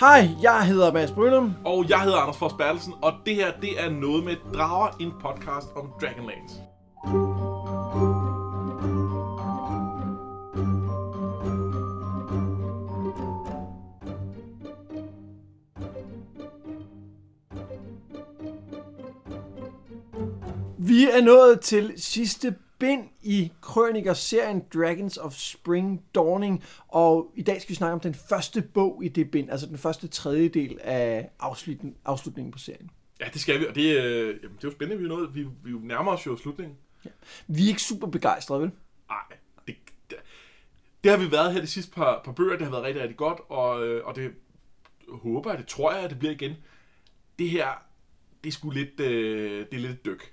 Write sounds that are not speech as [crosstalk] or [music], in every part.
Hej, jeg hedder Mads Brynum. Og jeg hedder Anders Fors Bertelsen, og det her, det er noget med drager, en podcast om Dragonlance. Vi er nået til sidste bind i Krøniker-serien Dragons of Spring Dawning, og i dag skal vi snakke om den første bog i det bind, altså den første tredjedel af afslutning, afslutningen på serien. Ja, det skal vi, og det, øh, jamen, det er jo spændende, vi er nået. Vi, vi nærmer os jo slutningen. Vi er ikke super begejstrede, vel? Nej, det, det, det har vi været her de sidste par, par bøger. Det har været rigtig, rigtig godt, og, øh, og det håber jeg, det tror jeg, at det bliver igen. Det her, det er sgu lidt, øh, det er lidt dyk.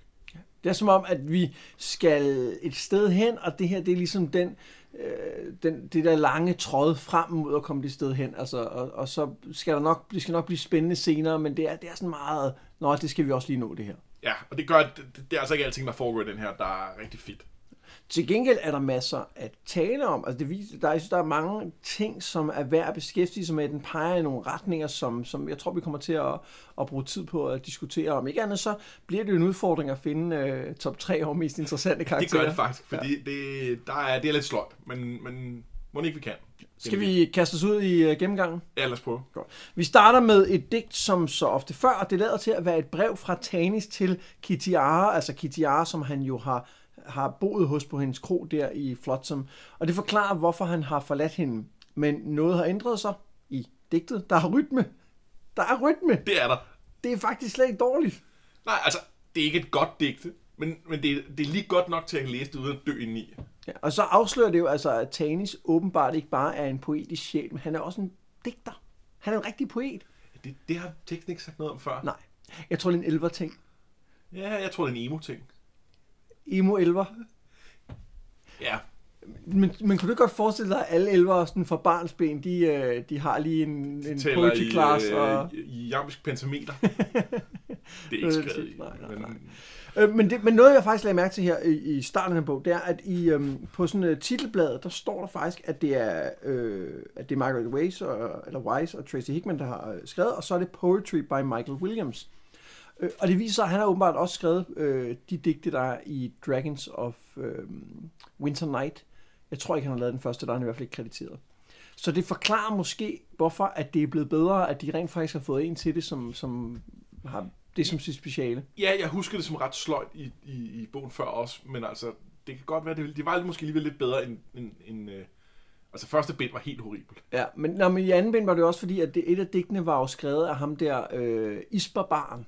Det er som om, at vi skal et sted hen, og det her, det er ligesom den, øh, den, det der lange tråd frem mod at komme det sted hen. Altså, og, og så skal der nok, det skal nok blive spændende senere, men det er, det er sådan meget, nå, det skal vi også lige nå det her. Ja, og det gør, det, det er altså ikke alting, der foregår i den her, der er rigtig fedt. Til gengæld er der masser at tale om. Altså det viser, der, jeg synes, der er mange ting, som er værd at beskæftige sig med. Den peger i nogle retninger, som, som jeg tror, vi kommer til at, at bruge tid på at diskutere om. Ikke andet så bliver det jo en udfordring at finde uh, top 3 over mest interessante karakterer. Det gør det faktisk, fordi ja. det, der er, det er lidt slot, men, men må ikke vi kan. Skal vi kaste os ud i uh, gennemgangen? Ja, lad os prøve. Godt. Vi starter med et digt, som så ofte før, og det lader til at være et brev fra Tanis til Kitiara, altså Kitiara, som han jo har har boet hos på hendes kro der i Flotsam. Og det forklarer, hvorfor han har forladt hende. Men noget har ændret sig i digtet. Der er rytme. Der er rytme. Det er der. Det er faktisk slet ikke dårligt. Nej, altså, det er ikke et godt digt. Men, men det, er, det er lige godt nok til at læse det uden at dø indeni. Ja, og så afslører det jo altså, at Tanis åbenbart ikke bare er en poetisk sjæl, men han er også en digter. Han er en rigtig poet. Det, det har teksten ikke sagt noget om før. Nej. Jeg tror, det er en elver-ting. Ja, jeg tror, det er en emo-ting. Emo elver. Ja. Men, men kunne du godt forestille dig, at alle elver sådan fra barnsben, de, øh, de har lige en, en poetry i, class? Øh, og... i jamsk pentameter. [laughs] det er ikke skrevet i. Nej, nej, nej. Men... Øh, men, det, men noget, jeg faktisk lagde mærke til her i, i starten af bogen, det er, at i, øhm, på sådan et titelblad, der står der faktisk, at det er, øh, at det er Margaret Weiss, og, eller Weiss og Tracy Hickman, der har skrevet, og så er det Poetry by Michael Williams. Øh, og det viser sig, at han har åbenbart også skrevet øh, de digte, der er i Dragons of øh, Winter Night. Jeg tror ikke, han har lavet den første, der er han i hvert fald ikke krediteret. Så det forklarer måske, hvorfor at det er blevet bedre, at de rent faktisk har fået en til det, som, som har det som sit speciale. Ja, jeg husker det som ret sløjt i, i, i bogen før også, men altså, det kan godt være, det, det var måske alligevel lidt bedre end, end, end øh, Altså første bind var helt horribelt. Ja, men, nå, men i anden bind var det også fordi, at det, et af digtene var jo skrevet af ham der, øh, Isbarbaren.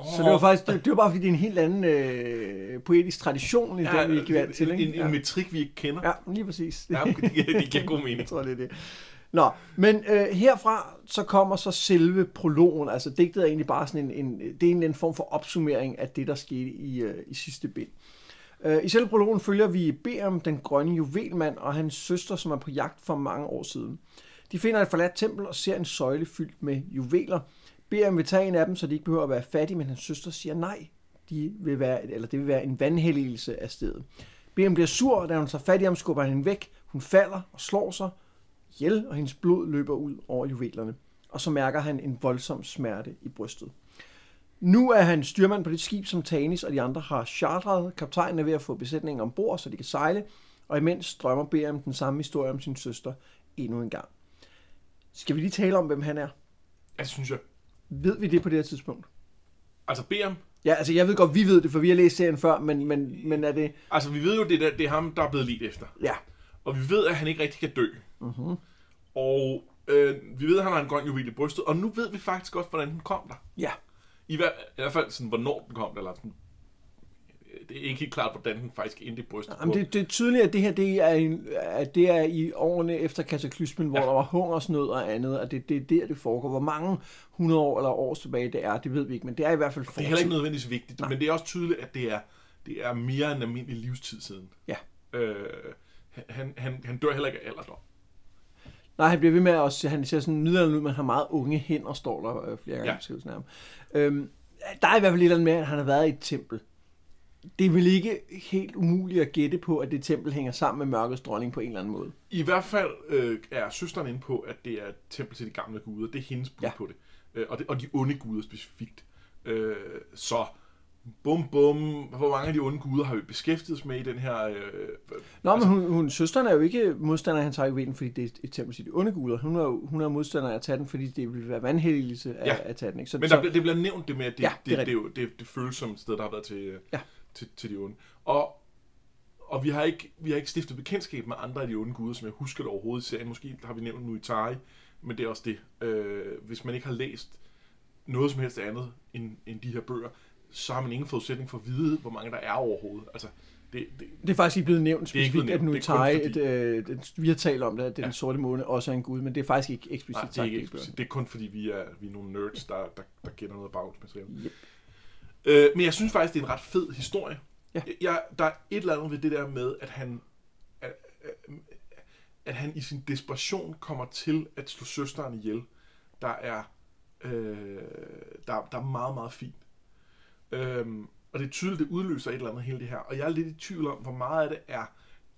Oh. Så det var faktisk, det, det var bare fordi, det er en helt anden øh, poetisk tradition, end ja, den, vi ikke vant til. En, en, ja. en metrik, vi ikke kender. Ja, lige præcis. Ja, det, det giver god mening. [laughs] Jeg tror, det er det. Nå, men øh, herfra så kommer så selve prologen, altså digtet er egentlig bare sådan en, en det er egentlig en form for opsummering af det, der skete i, øh, i sidste bind. Øh, I selve prologen følger vi Beam, den grønne juvelmand, og hans søster, som er på jagt for mange år siden. De finder et forladt tempel og ser en søjle fyldt med juveler, beder ham vil tage en af dem, så de ikke behøver at være fattige, men hans søster siger nej. De vil være, eller det vil være en vandhelligelse af stedet. BM bliver sur, da hun tager fat i ham, skubber han hende væk. Hun falder og slår sig ihjel, og hendes blod løber ud over juvelerne. Og så mærker han en voldsom smerte i brystet. Nu er han styrmand på det skib, som Tanis og de andre har chartret. Kaptajnen er ved at få besætningen ombord, så de kan sejle. Og imens drømmer Beriam den samme historie om sin søster endnu en gang. Skal vi lige tale om, hvem han er? Jeg synes jeg. Ved vi det på det her tidspunkt? Altså Beriam? Ja, altså jeg ved godt, vi ved det, for vi har læst serien før, men, men, men er det... Altså vi ved jo, det er, det er ham, der er blevet lidt efter. Ja. Og vi ved, at han ikke rigtig kan dø. Uh-huh. Og øh, vi ved, at han har en grøn juvel i brystet, og nu ved vi faktisk også, hvordan den kom der. Ja. I, hver, I hvert fald sådan, hvornår den kom der, eller sådan, det er ikke helt klart, hvordan den faktisk endte i brystet. Jamen, det, det er tydeligt, at det her det er, en, at det er i årene efter kataklysmen, hvor ja. der var hungersnød og andet, og det, det er der, det foregår. Hvor mange hundrede år eller år tilbage det er, det ved vi ikke, men det er i hvert fald fortid. Det er heller ikke nødvendigvis vigtigt, Nej. men det er også tydeligt, at det er, det er mere end almindelig livstid siden. Ja. Øh, han, han, han dør heller ikke af alderdom. Nej, han bliver ved med at han ser sådan middelalderen ud, men har meget unge hænder, står der øh, flere gange ja. i beskrivelsen af ham. Øhm, der er i hvert fald lidt med, at han har været i et tempel. Det er vel ikke helt umuligt at gætte på, at det tempel hænger sammen med mørkets dronning på en eller anden måde. I hvert fald øh, er søsteren inde på, at det er et tempel til de gamle guder. Det er hendes bud Ja. på det. Øh, og det. Og de onde guder specifikt. Øh, så bum bum, hvor mange af de onde guder har vi beskæftiget os med i den her... Øh, Nå, altså, men hun, hun, søsteren er jo ikke modstander af, at han tager juvelen, fordi det er et tempel til de onde guder. Hun er hun er modstander af at tage den, fordi det vil være vandhelligelse af, Ja. at tage den. Ikke? Så, Men så, der, bliver- det bliver nævnt det med, at det, Ja, det det, det, det, det, det føles som et sted, der har været til, øh, Ja. Til, til de onde. Og, og vi, har ikke, vi har ikke stiftet bekendtskab med andre af de onde guder, som jeg husker det overhovedet i serien. Måske har vi nævnt Nuitari, men det er også det. Øh, hvis man ikke har læst noget som helst andet end, end de her bøger, så har man ingen forudsætning for at vide, hvor mange der er overhovedet. Altså, det, det, det er faktisk ikke blevet nævnt specifikt, at Nuitari, fordi- et, øh, vi har talt om det, at den Ja. sorte måne også er en gud, men det er faktisk ikke eksplicit nej, det er ikke i eksplicit. Det er kun fordi, vi er, vi er nogle nerds, der, der, der kender noget baggrundsmateriale. Yep. Øh, men jeg synes faktisk, det er en ret fed historie. Ja. Jeg, der er et eller andet ved det der med, at han, at, at han i sin desperation kommer til at slå søsteren ihjel, der er, øh, der, der er meget, meget fint. Øhm, og det er tydeligt, det udløser et eller andet hele det her. Og jeg er lidt i tvivl om, hvor meget af det er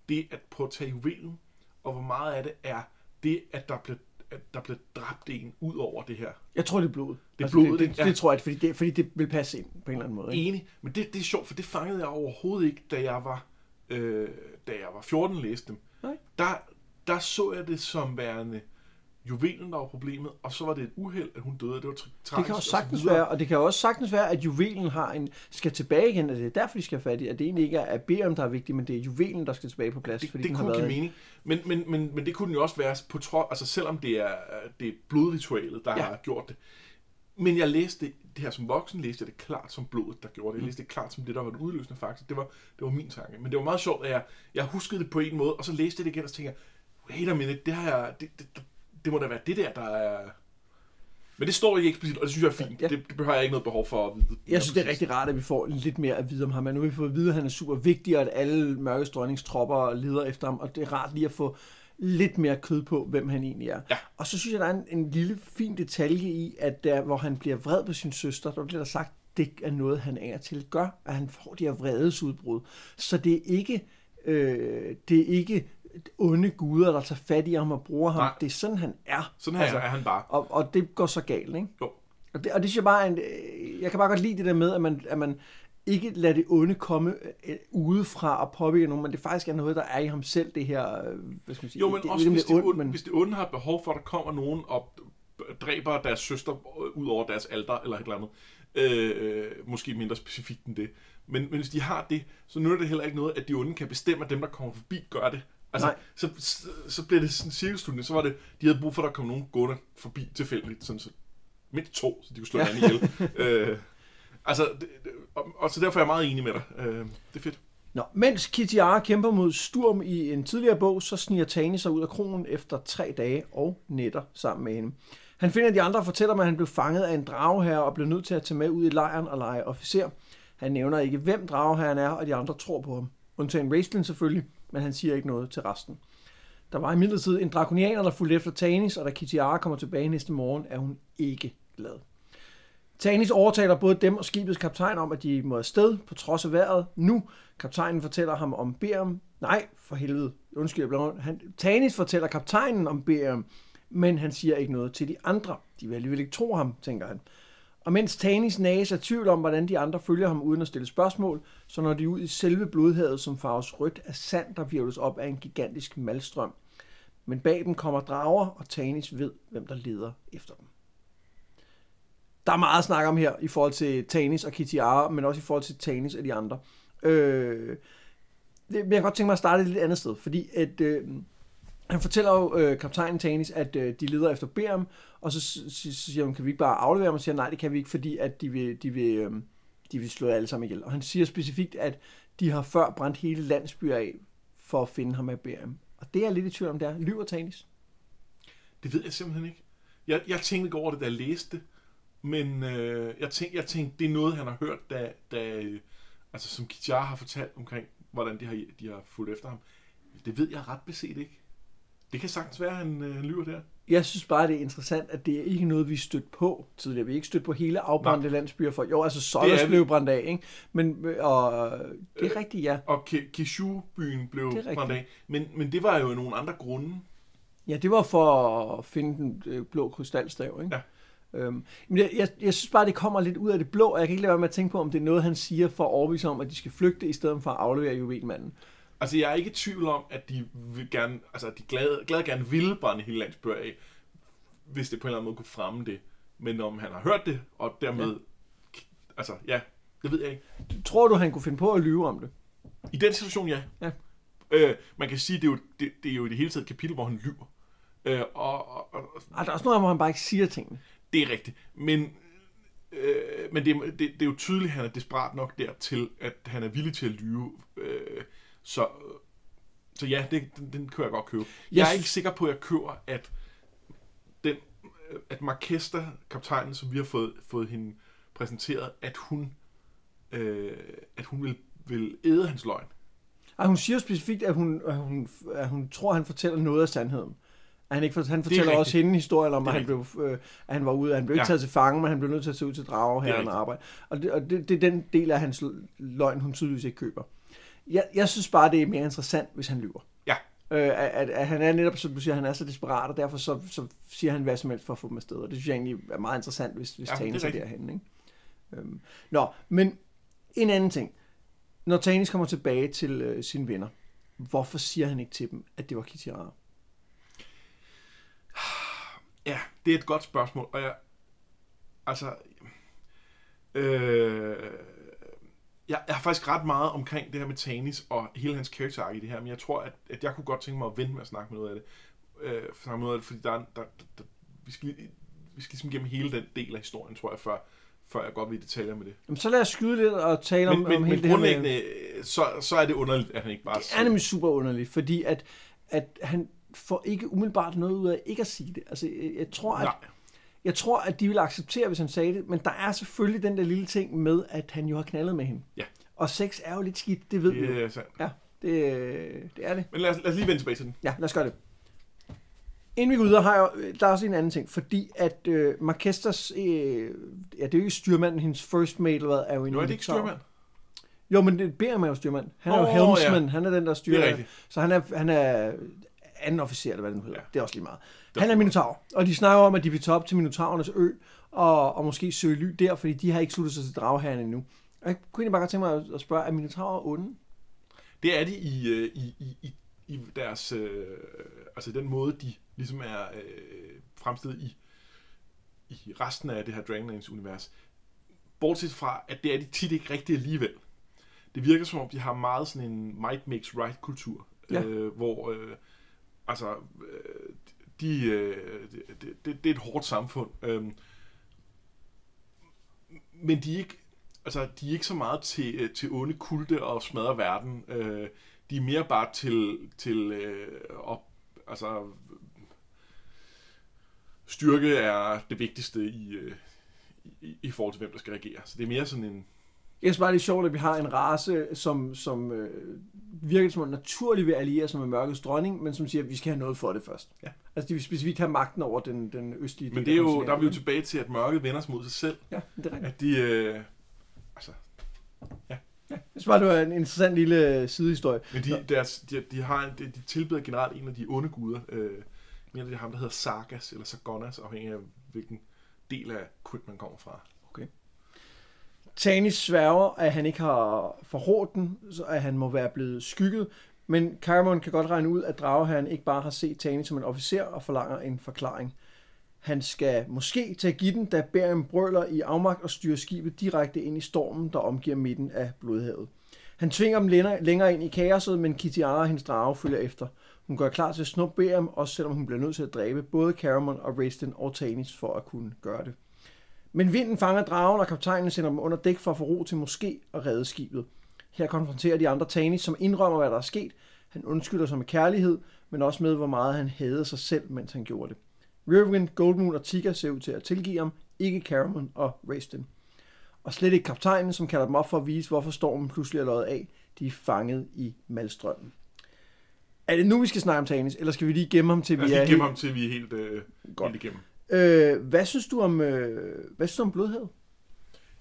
det at prøve at tage juvelen, og hvor meget af det er det, at der bliver, at der bliver dræbt en ud over det her. Jeg tror, det er blodet. Det er blodet, det, ikke? det, Ja. det, tror jeg, fordi det, fordi det vil passe ind på en eller anden måde. Ikke? Enig, men det, det er sjovt, for det fangede jeg overhovedet ikke, da jeg var, øh, da jeg var 14 og læste dem. Nej. Der, der så jeg det som værende juvelen, der var problemet, og så var det et uheld, at hun døde. Det var tra- tragisk. Det kan og også så sagtens videre. være, og det kan også sagtens være, at juvelen har en, skal tilbage igen, og det er derfor, de skal have fat i, at det egentlig ikke er Berium, der er vigtig, men det er juvelen, der skal tilbage på plads. Det, fordi det den har kunne give været, mening. Men, men, men, men det kunne den jo også være på trods, altså selvom det er, det er blodritualet, der Ja. har gjort det. Men jeg læste det, det her som voksen, læste jeg det klart som blodet, der gjorde det. Mm. Jeg læste det klart som det, der var den udløsende faktor. Det var, det var min tanke. Men det var meget sjovt, at jeg, jeg huskede det på en måde, og så læste jeg det igen, og så tænkte jeg, wait a minute, det, har jeg, det, det, det, må da være det der, der er... Men det står ikke eksplicit, og det synes jeg er fint. Ja. Det, det behøver jeg ikke noget behov for at vide. Jeg synes, det er rigtig rart, at vi får lidt mere at vide om ham. Men nu har vi fået at vide, at han er super vigtig, og at alle mørkes dronningstropper leder efter ham. Og det er rart lige at få lidt mere kød på, hvem han egentlig er. Ja. Og så synes jeg, der er en, en lille fin detalje i, at der, hvor han bliver vred på sin søster, der bliver der sagt, det er noget, han af og til gør, at han får de her vredesudbrud. Så det er ikke, øh, det er ikke onde guder, der tager fat i ham og bruger ham. Nej. Det er sådan, han er. Sådan her altså, er han bare. Og, og det går så galt, ikke? Jo. Og det, og det synes jeg bare, en, øh, jeg kan bare godt lide det der med, at man, at man ikke lader det onde komme øh, udefra og påvirke nogen, men det faktisk er noget, der er i ham selv, det her, øh, hvad skal man sige, Jo, men det, også det, hvis, det, onde, men hvis det onde har behov for, at der kommer nogen og dræber deres søster ud over deres alter, eller et eller andet. Øh, måske mindre specifikt end det. Men, men hvis de har det, så nytter det heller ikke noget, at de onde kan bestemme, at dem, der kommer forbi, gør det. Altså, Nej. så, så, så bliver det sådan en cirkelslutning. Så var det, de havde brug for, at der kom nogen gående forbi tilfældigt. Sådan så, mindst to, så de kunne slå Ja. hinanden ihjel. øh, altså, det, og, og, så derfor er jeg meget enig med dig. Øh, det er fedt. Nå, mens Kitiara kæmper mod Sturm i en tidligere bog, så sniger Tani sig ud af kronen efter tre dage og nætter sammen med hende. Han finder de andre og fortæller mig, at han blev fanget af en drageherre og blev nødt til at tage med ud i lejren og lege officer. Han nævner ikke, hvem drageherren er, og de andre tror på ham. Undtagen Raistlin selvfølgelig, men han siger ikke noget til resten. Der var imidlertid en drakonianer, der fulgte efter Tanis, og da Kitiara kommer tilbage næste morgen, er hun ikke glad. Tanis overtaler både dem og skibets kaptajn om, at de må afsted på trods af vejret. Nu, kaptajnen fortæller ham om Berium. Nej, for helvede. Undskyld, jeg blev han, Tanis fortæller kaptajnen om Berium, men han siger ikke noget til de andre. De vil alligevel ikke tro ham, tænker han. Og mens Tanis næse er tvivl om, hvordan de andre følger ham uden at stille spørgsmål, så når de ud i selve blodhavet, som farves rødt af sand, der virvles op af en gigantisk malstrøm. Men bag dem kommer drager, og Tanis ved, hvem der leder efter dem. Der er meget at snakke om her i forhold til Tanis og Kitiara, men også i forhold til Tanis og de andre. Øh, det, men jeg kan godt tænke mig at starte et lidt andet sted, fordi at, øh, han fortæller jo øh, kaptajnen Tanis, at øh, de leder efter Berium, og så, så, så siger hun, kan vi ikke bare aflevere ham? Og siger, nej, det kan vi ikke, fordi at de vil, de vil, øh, de vil slå alle sammen ihjel. Og han siger specifikt, at de har før brændt hele landsbyer af, for at finde ham af Berium. Og det er jeg lidt i tvivl om, der lyver Tanis. Det ved jeg simpelthen ikke. Jeg, jeg tænkte ikke over det, da jeg læste det. Men øh, jeg, tænkte, jeg tænkte, det er noget, han har hørt, da, da øh, altså, som Kijar har fortalt omkring, hvordan de har, de har fulgt efter ham. Det ved jeg ret beset ikke. Det kan sagtens være, at han øh, lyver der. Jeg synes bare, det er interessant, at det er ikke noget, vi stødt på tidligere. Vi er ikke stødt på hele afbrændte landsbyer for. Jo, altså vi. blev brændt af, ikke? Men, øh, og, det er rigtigt, ja. Og Ki- Kishu-byen blev brændt af. Men, men det var jo nogle andre grunde. Ja, det var for at finde den øh, blå krystalstav, ikke? Ja. Øhm, men jeg, jeg, jeg synes bare, det kommer lidt ud af det blå, og jeg kan ikke lade være med at tænke på, om det er noget, han siger for at overbevise om, at de skal flygte, i stedet for at aflevere juvelmanden. Altså, jeg er ikke i tvivl om, at de vil gerne, altså, at de glad, glad gerne ville brænde hele landsbyer af, hvis det på en eller anden måde kunne fremme det. Men om han har hørt det, og dermed... Ja. Altså, ja, det ved jeg ikke. Tror du, han kunne finde på at lyve om det? I den situation, ja. Ja. Øh, man kan sige, det er, jo, det, det er jo i det hele taget et kapitel, hvor han lyver. Øh, og, og, og Ej, der er også noget, hvor han bare ikke siger tingene. det er rigtigt. Men, øh, men det, det, det er jo tydeligt, at han er desperat nok dertil, at han er villig til at lyve. Øh, så, så ja, det, den, den kan jeg godt købe. Jeg er ikke sikker på, at jeg køber, at den, at Markesta, kaptajnen, som vi har fået, fået hende præsenteret, at hun, øh, at hun vil, vil æde hans løgn. Ej, hun siger specifikt, at hun, at hun, at hun tror, at han fortæller noget af sandheden. At han, ikke, han fortæller også hende historien om, at han, blev, øh, at han var ude. Han blev ikke Ja. taget til fange, men han blev nødt til at tage ud til drage her og arbejde. Og, det, og det, det, er den del af hans løgn, hun tydeligvis ikke køber. Jeg, jeg synes bare, det er mere interessant, hvis han lyver. Ja. Øh, at, at, at, han er netop, som du siger, han er så desperat, og derfor så, så siger han hvad som helst for at få dem afsted. Og det synes jeg egentlig er meget interessant, hvis, hvis Ja, ja, det er Tanis er rigtigt. derhen. Ikke? Øhm, nå, men en anden ting. Når Tanis kommer tilbage til øh, sine venner, hvorfor siger han ikke til dem, at det var Kitty Rara? Ja, det er et godt spørgsmål, og jeg, altså, øh, jeg, jeg har faktisk ret meget omkring det her med Tanis og hele hans character i det her, men jeg tror, at, at jeg kunne godt tænke mig at vente med at snakke med noget af det, øh, snakke med noget af det, fordi der, er- der, der, der vi skal, vi skal ligesom gennem hele den del af historien, tror jeg, før, før jeg godt vil i detaljer med det. Jamen, så lad os skyde lidt og tale om, Men, men, om men hele det her grundlæggende, øh, så, så er det underligt, at han ikke bare Det er nemlig super underligt, fordi at, at han får ikke umiddelbart noget ud af ikke at sige det. Altså, jeg, jeg tror, at Nej, Jeg tror, at de ville acceptere, hvis han sagde det, men der er selvfølgelig den der lille ting med, at han jo har knaldet med hende. Ja. Og sex er jo lidt skidt, det ved vi jo. det er sandt. Ja, det, det er det. Men lad os, lad os lige vende tilbage til den. Ja, lad os gøre det. Inden vi går ud, har jeg, der er også en anden ting, fordi at øh, Markesters, øh, ja, det er jo ikke styrmanden, hendes first mate, eller hvad, er jo en Nu er det ikke styrmand. Jo, men det beder mig jo styrmand. Han er jo Åh, helmsman, ja. han er den, der Det styrer. er rigtigt. Så han er, han er anden officer, eller hvad det nu hedder. Ja. Det er også lige meget. er Han er. Minotaur, og de snakker om, at de vil tage op til Minotaurernes ø, og, og måske søge ly der, fordi de har ikke sluttet sig til dragherren endnu. Og jeg kunne egentlig bare godt tænke mig at- spørge, er Minotaurer onde? Det er de i, øh, i, i, i, i deres, øh, altså den måde, de ligesom er øh, fremstillet i, i resten af det her Dragonlance univers. Bortset fra, at det er de tit ikke rigtig alligevel. Det virker som om, de har meget sådan en might makes right kultur, Ja. øh, hvor øh, altså, øh, de, øh, det, det, det, er et hårdt samfund. Øh, men de er ikke, altså, de er ikke så meget til, øh, til onde kulte og smadre verden. Øh, de er mere bare til, til øh, op, altså, styrke er det vigtigste i, øh, i, i forhold til, hvem der skal regere. Så det er mere sådan en... Jeg synes bare, det er sjovt, at vi har en race, som, som øh, virker som om naturligt vil alliere sig med mørkets dronning, men som siger, at vi skal have noget for det først. Ja. Altså, de vil specifikt have magten over den, den østlige Men del det er jo, der er vi jo tilbage til, at mørket vender sig mod sig selv. Ja, det er rigtigt. At de... Øh, altså, Jeg synes bare, det var en interessant lille sidehistorie. men de, deres, de, de, har, de, de tilbeder generelt en af de onde guder. Øh, mener, det er ham, der hedder Sargas eller Sargonas, afhængig af hvilken del af kult man kommer fra. Tanis sværger, at han ikke har forrådt den, så at han må være blevet skygget. Men Caramon kan godt regne ud, at Drageherren ikke bare har set Tanis som en officer og forlanger en forklaring. Han skal måske tage give den, da Berium brøler i afmagt og styrer skibet direkte ind i stormen, der omgiver midten af Blodhavet. Han tvinger dem længere- ind i kaoset, men Kitiara og hendes drage følger efter. Hun gør klar til at snuppe Berium, også selvom hun bliver nødt til at dræbe både Caramon og Raistin og Tanis for at kunne gøre det. Men vinden fanger dragen, og kaptajnen sender dem under dæk for at få ro til måske at redde skibet. Her konfronterer de andre Tanis, som indrømmer, hvad der er sket. Han undskylder sig med kærlighed, men også med, hvor meget han hadede sig selv, mens han gjorde det. Riverwind, Goldmoon og Tika ser ud til at tilgive ham, ikke Caramon og Raistin. Og slet ikke kaptajnen, som kalder dem op for at vise, hvorfor stormen pludselig er løjet af. De er fanget i malstrømmen. Er det nu, vi skal snakke om Tanis, eller skal vi lige gemme ham til, vi er lige gemme helt... ham til, vi er helt, øh, Godt. helt igennem. Øh, hvad synes du om, øh, hvad synes du om blodhavet?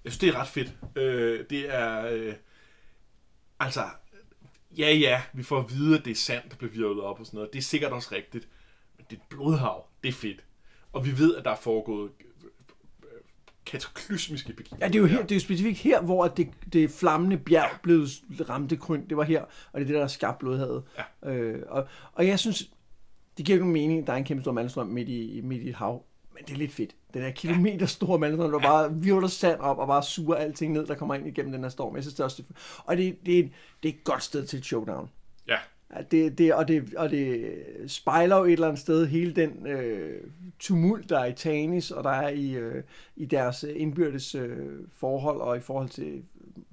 Jeg synes, det er ret fedt. Øh, det er... Øh, altså, ja, ja, vi får at vide, at det er sandt, der bliver virvlet op og sådan noget. Det er sikkert også rigtigt. Men det er et blodhav. Det er fedt. Og vi ved, at der er foregået øh, kataklysmiske begivenheder. Ja, det er jo, her, det er jo specifikt her, hvor det, det flammende bjerg blev ramte krynt. Det var her, og det er det, der har skabt blodhavet. Ja. Øh, og, og jeg synes, det giver jo mening, der er en kæmpe stor mandstrøm midt i, midt i et hav. Men det er lidt fedt. Den der kilometer store mandstrøm, der bare virvler sand op og bare suger alting ned, der kommer ind igennem den her storm. Jeg synes, det er også, og det, det, er, et- det er et godt sted til et showdown. Ja. Ja, Det, det, og, det, og det spejler jo et eller andet sted hele den øh, tumult, der er i Tanis, og der er i, øh, i deres øh, indbyrdes øh, forhold, og i forhold til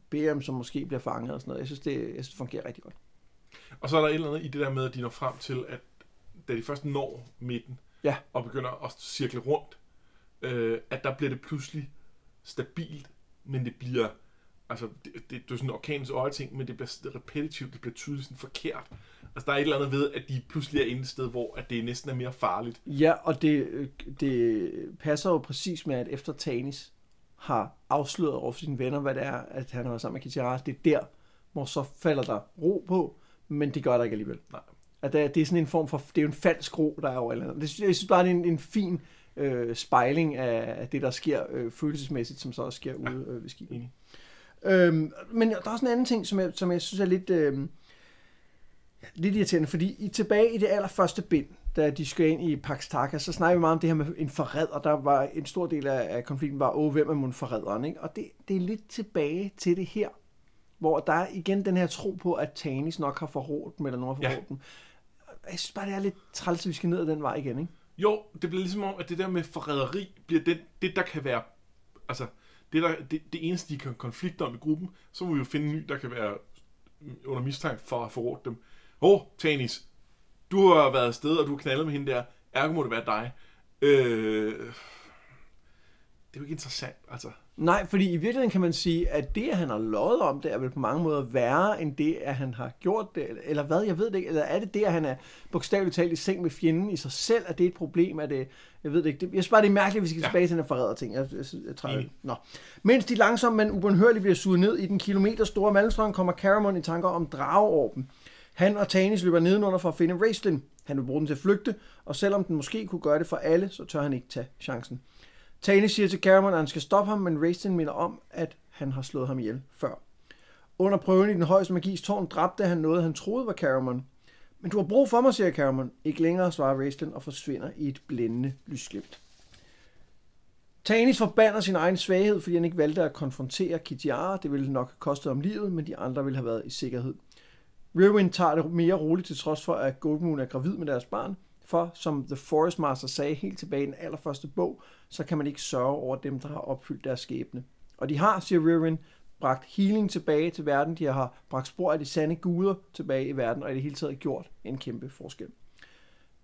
BM, som måske bliver fanget og sådan noget. Jeg synes, det, jeg synes, det fungerer rigtig godt. Og så er der et eller andet i det der med, at de når frem til, at da de først når midten, Ja. og begynder at cirkle rundt, øh, at der bliver det pludselig stabilt, men det bliver, altså, det, det, det er sådan en orkanens øje ting, men det bliver repetitivt, det bliver tydeligt sådan forkert. Altså, der er et eller andet ved, at de pludselig er inde et sted, hvor at det næsten er mere farligt. Ja, og det, øh, det passer jo præcis med, at efter Tanis har afsløret over for sine venner, hvad det er, at han har været sammen med Kitara, det er der, hvor så falder der ro på, men det gør der ikke alligevel. Nej. At det, er- det er sådan en form for, det er jo en falsk ro, der er over eller andet. Det, jeg synes bare, det er en, en fin øh, spejling af, det, der sker øh, følelsesmæssigt, som så også sker ude øh, ved skibet. Øhm, men der er også en anden ting, som jeg, som jeg synes er lidt, øh, lidt irriterende, fordi i, tilbage i det allerførste bind, da de skal ind i Pax Taka, så snakker vi meget om det her med en forræder. Der var en stor del af, af konflikten var, åh, hvem er mon forræderen? Ikke? Og det, det er lidt tilbage til det her, hvor der er igen den her tro på, at Tanis nok har forrådt dem, eller nogen har Ja. forrådt dem. Jeg synes bare, det er lidt træls, at vi skal ned ad den vej igen, ikke? Jo, det bliver ligesom om, at det der med forræderi bliver det, det der kan være, altså, det, der, det, det eneste, de kan konflikte om i gruppen, så må vi jo finde en ny, der kan være under mistanke for at forråde dem. Åh, oh, Tanis, du har været afsted, og du har knaldet med hende der, ergo må det være dig. Øh, det er jo ikke interessant, altså. Nej, fordi i virkeligheden kan man sige, at det, at han har løjet om det, er vel på mange måder værre, end det, at han har gjort det, eller- hvad, jeg ved det ikke, eller er det det, at han er bogstaveligt talt i seng med fjenden i sig selv, at det er et problem, er det, jeg ved det ikke, det, jeg synes bare, det er mærkeligt, at vi skal Ja. tilbage til den forræder ting, jeg, jeg, jeg, jeg tror, Enig. Nå. Mens de langsomt, men ubønhørligt bliver suget ned i den kilometer store Malmstrøm, kommer Caramon i tanker om drageorben. Han og Tanis løber nedenunder for at finde Raistlin. Han vil bruge den til at flygte, og selvom den måske kunne gøre det for alle, så tør han ikke tage chancen. Tane siger til Cameron, at han skal stoppe ham, men Racing minder om, at han har slået ham ihjel før. Under prøven i den højeste magis tårn dræbte han noget, han troede var Cameron. Men du har brug for mig, siger Cameron. Ikke længere, svarer Raistlin og forsvinder i et blændende lysglimt. Tanis forbander sin egen svaghed, fordi han ikke valgte at konfrontere Kitiara. Det ville nok koste om livet, men de andre ville have været i sikkerhed. Rewind tager det mere roligt til trods for, at Goldmoon er gravid med deres barn. For, som The Forest Master sagde helt tilbage i den allerførste bog, så kan man ikke sørge over dem, der har opfyldt deres skæbne. Og de har, siger Riverwind, bragt healing tilbage til verden. De har bragt spor af de sande guder tilbage i verden, og i det hele taget gjort en kæmpe forskel.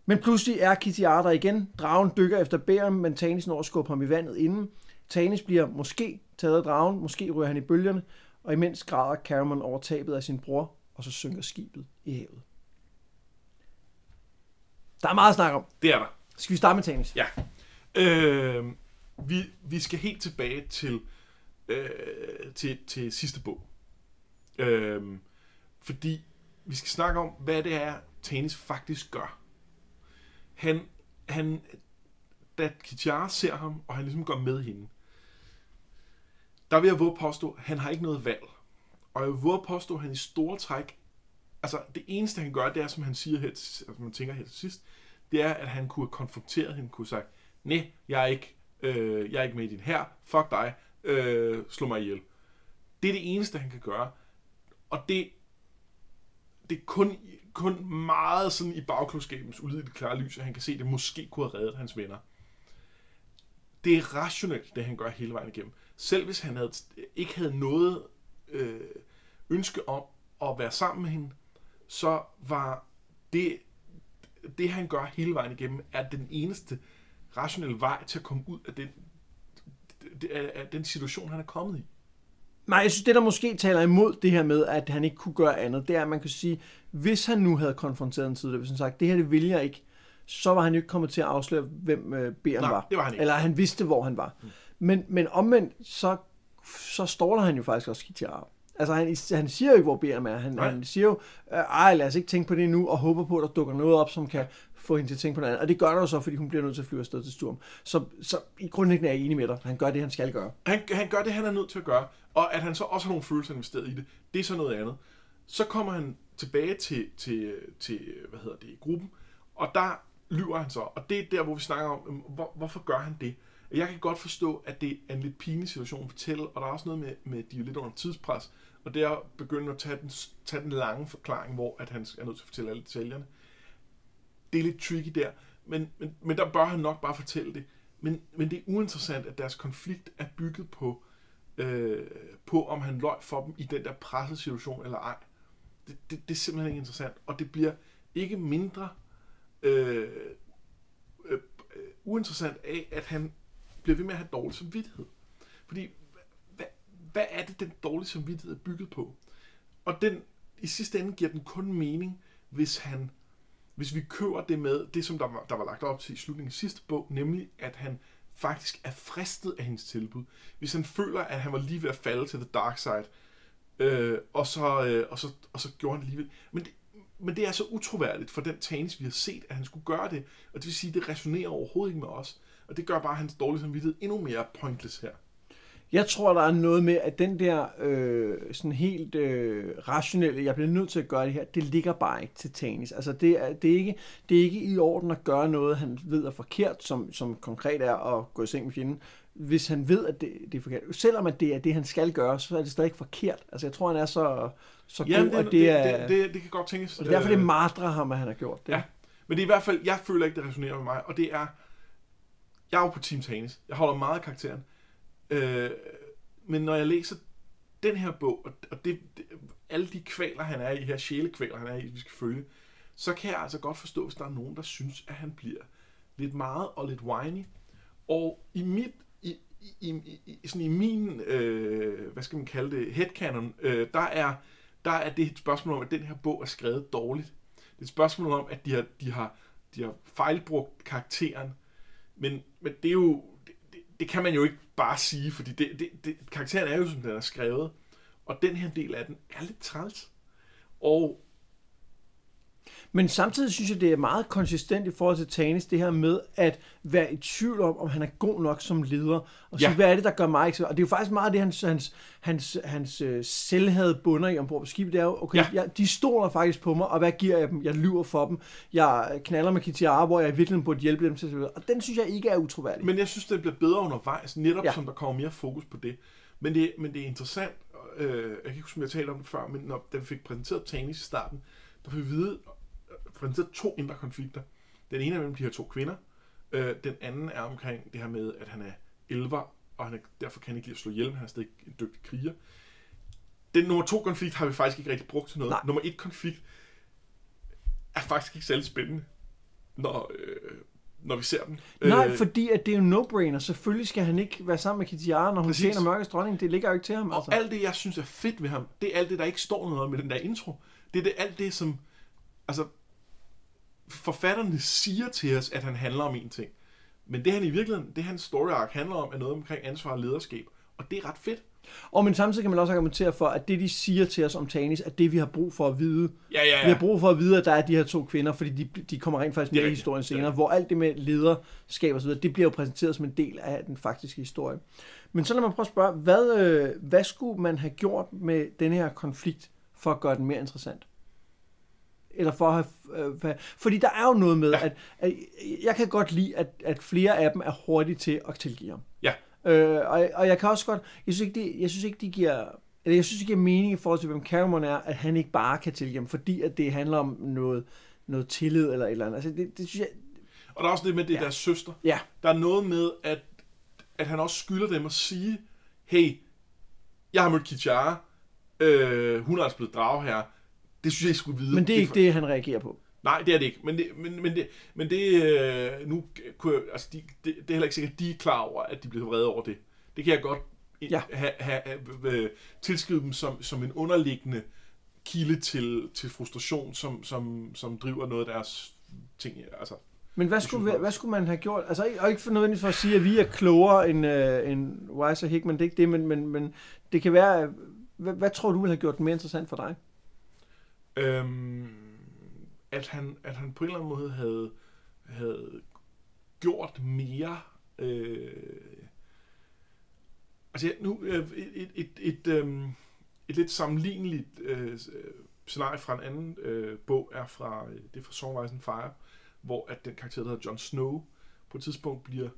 Men pludselig er Kitiara der igen. Dragen dykker efter bæren, men Tanis når at skubbe ham i vandet inden. Tanis bliver måske taget af dragen, måske ryger han i bølgerne, og imens græder Caramon over tabet af sin bror, og så synker skibet i havet. Der er meget at snakke om. Det er der. Skal vi starte med Tanis? Ja. Øh, vi, vi skal helt tilbage til, øh, til, til sidste bog. Øh, fordi vi skal snakke om, hvad det er, Tanis faktisk gør. Han, han, da Kitara ser ham, og han ligesom går med hende, der vil jeg våge påstå, at han har ikke noget valg. Og jeg vil våge påstå, at han i store træk, altså det eneste han gør, det er, som han siger her, til- altså, man tænker her til sidst, det er, at han kunne have konfronteret hende, kunne have sagt, nej, jeg er ikke, øh, jeg er ikke med i din her, fuck dig, øh, slå mig ihjel. Det er det eneste, han kan gøre. Og det, det er kun, kun meget sådan i bagklodskabens ulideligt klare lys, at han kan se, at det måske kunne have reddet hans venner. Det er rationelt, det han gør hele vejen igennem. Selv hvis han havde, ikke havde noget øh, ønske om at være sammen med hende, så var det, det han gør hele vejen igennem, er den eneste rationelle vej til at komme ud af den, af- den situation, han er kommet i. Nej, jeg synes, det der måske taler imod det her med, at han ikke kunne gøre andet, det er, at man kan sige, hvis han nu havde konfronteret en tidligere, hvis han sagt, det her det vil jeg ikke, så var han jo ikke kommet til at afsløre, hvem øh, Beren Nej, var. det var han ikke. Eller han vidste, hvor han var. Mm. Men, men omvendt, så, så ståler han jo faktisk også Kitiara. Altså, han, han siger jo ikke, hvor Beren er. Han, Nej. han siger jo, øh, ej, lad os ikke tænke på det nu, og håber på, at der dukker noget op, som kan få hende til at tænke på noget andet. Og det gør der jo så, fordi hun bliver nødt til at flyve afsted til Sturm. Så, så i grundlæggende er jeg enig med dig. Han gør det, han skal gøre. Han, han gør det, han er nødt til at gøre, og at han så også har nogle følelser investeret i det, det er så noget andet. Så kommer han tilbage til, til, til hvad hedder det, gruppen, og der lyver han så, og det er der, hvor vi snakker om, hvor, hvorfor gør han det? Jeg kan godt forstå, at det er en lidt pinlig situation at fortælle, og der er også noget med, med de er lidt under tidspres, og det er at begynde at tage den, tage den lange forklaring, hvor at han er nødt til at fortælle alle detaljerne. Det er lidt tricky der, men, men, men der bør han nok bare fortælle det. Men, men det er uinteressant, at deres konflikt er bygget på, øh, på om han løj for dem i den der pressede situation eller ej. Det, det, det er simpelthen ikke interessant, og det bliver ikke mindre øh, øh, øh uinteressant af, at han bliver ved med at have dårlig samvittighed. Fordi, hvad, er det, den dårlige samvittighed er bygget på? Og den, i sidste ende giver den kun mening, hvis han hvis vi køber det med, det som der var, der var lagt op til i slutningen af sidste bog, nemlig at han faktisk er fristet af hendes tilbud. Hvis han føler, at han var lige ved at falde til the dark side, øh, og, så, øh, og, så, og så gjorde han det alligevel. Men det, men det er så utroværdigt for den Tanis, vi har set, at han skulle gøre det. Og det vil sige, at det resonerer overhovedet ikke med os. Og det gør bare hans dårlige samvittighed endnu mere pointless her. Jeg tror, der er noget med, at den der øh, sådan helt øh, rationelle, jeg bliver nødt til at gøre det her, det ligger bare ikke til Tanis. Altså, det er, det, er ikke, det er ikke i orden at gøre noget, han ved er forkert, som, som konkret er at gå i seng med fjenden. Hvis han ved, at det, det er forkert. Selvom at det er det, han skal gøre, så er det stadig forkert. Altså, jeg tror, han er så, så god, Jamen, det, det, det, er... det, det, det kan godt tænkes. og det er derfor, det Øh, mardrer ham, at han har gjort det. Ja, men det er i hvert fald, jeg føler ikke, det resonerer med mig, og det er, jeg er jo på Team Tanis. Jeg holder meget af karakteren. Øh, men når jeg læser den her bog, og, og det, det, alle de kvaler, han er i, her sjælekvaler, han er i, vi skal følge, så kan jeg altså godt forstå, hvis der er nogen, der synes, at han bliver lidt meget og lidt whiny. Og i mit, i, i, i, i, sådan i min, øh, hvad skal man kalde det, headcanon, øh, der, er, der er det et spørgsmål om, at den her bog er skrevet dårligt. Det er et spørgsmål om, at de har, de har, de har fejlbrugt karakteren. Men, men det er jo, det, kan man jo ikke bare sige, fordi det, det, det, karakteren er jo, som den er skrevet. Og den her del af den er lidt træls. Og men samtidig synes jeg, det er meget konsistent i forhold til Tanis, det her med at være i tvivl om, om han er god nok som leder. Og sige, Ja. hvad er det, der gør mig ikke så... Og det er jo faktisk meget det, hans, hans, hans, hans øh, selvhed bunder i ombord på skibet. Det er jo, okay, Ja. jeg, de stoler faktisk på mig, og hvad giver jeg dem? Jeg lyver for dem. Jeg knaller med Kitiara, hvor jeg i virkeligheden burde hjælpe dem til Og den synes jeg ikke er utroværdig. Men jeg synes, det bliver bedre undervejs, netop ja. Ja. som der kommer mere fokus på det. Men det, men det er interessant, øh, jeg kan ikke huske, om jeg talte om det før, men når, da vi fik præsenteret Tanis i starten, der fik vi vide, øh, præsenteret to indre konflikter. Den ene er mellem de her to kvinder, øh, den anden er omkring det her med, at han er elver, og han er, derfor kan han ikke lide at slå ihjel, men han er stadig en dygtig kriger. Den nummer to konflikt har vi faktisk ikke rigtig brugt til noget. Nej. Nummer et konflikt er faktisk ikke særlig spændende, når, øh, når vi ser dem. Nej, Øh, fordi at det er jo no-brainer. Selvfølgelig skal han ikke være sammen med Kitiara, når hun Præcis. tjener mørkets dronning. Det ligger jo ikke til ham. Og Altså. alt det, jeg synes er fedt ved ham, det er alt det, der ikke står noget om i den der intro. Det er det, alt det, som... Altså, forfatterne siger til os, at han handler om en ting. Men det han i virkeligheden, det hans story arc handler om, er noget omkring ansvar og lederskab. Og det er ret fedt. Og men samtidig kan man også argumentere for, at det, de siger til os om Tanis, er det, vi har brug for at vide. Ja, ja, Vi har brug for at vide, at der er de her to kvinder, fordi de, de kommer rent faktisk med i historien er senere, hvor alt det med lederskab og så videre, det bliver jo præsenteret som en del af den faktiske historie. Men så lad mig prøve at spørge, hvad, øh, hvad skulle man have gjort med den her konflikt, for at gøre den mere interessant? Eller for at have, øh, fordi der er jo noget med, Ja. at, at jeg kan godt lide, at, at flere af dem er hurtige til at tilgive ham. Ja. Øh, og, og jeg kan også godt, jeg synes ikke, det, jeg synes ikke, de giver, eller jeg synes, det giver mening i forhold til, hvem Cameron er, at han ikke bare kan tilgive ham, fordi at det handler om noget, noget tillid eller et eller andet. Altså, det, det synes jeg, Og der er også det med, det Ja. deres søster. ja, Der er noget med, at, at han også skylder dem at sige, hey, jeg har mødt Kichara, øh, hun er altså blevet drage her. Det synes jeg, I skulle vide. men det er ikke for- det, han reagerer på. Nej, det er det ikke. Men det, men, men det, men det øh, nu kunne jeg, altså de, det, det er heller ikke sikkert, at de er klar over, at de bliver vrede over det. Det kan jeg godt Ja. ha, ha, ha, øh, tilskrive dem som, som en underliggende kilde til, til frustration, som, som, som driver noget af deres ting. Altså, Men hvad skulle, hvad, hvad skulle man have gjort? Altså, ikke- og ikke for nødvendigvis for at sige, at vi er klogere end, øh, end Weiss og Hickman, det er ikke det, men, men, men det kan være... øh, Hvad, hvad tror du ville have gjort det mere interessant for dig? Øhm, at, han, at han på en eller anden måde havde, havde gjort mere... Øh, altså nu øh, et, et, et, et, øh, et lidt sammenligneligt øh, øh, scenarie fra en anden øh, bog er fra, øh, det er fra Songwise Fire, hvor at den karakter, der hedder Jon Snow, på et tidspunkt bliver,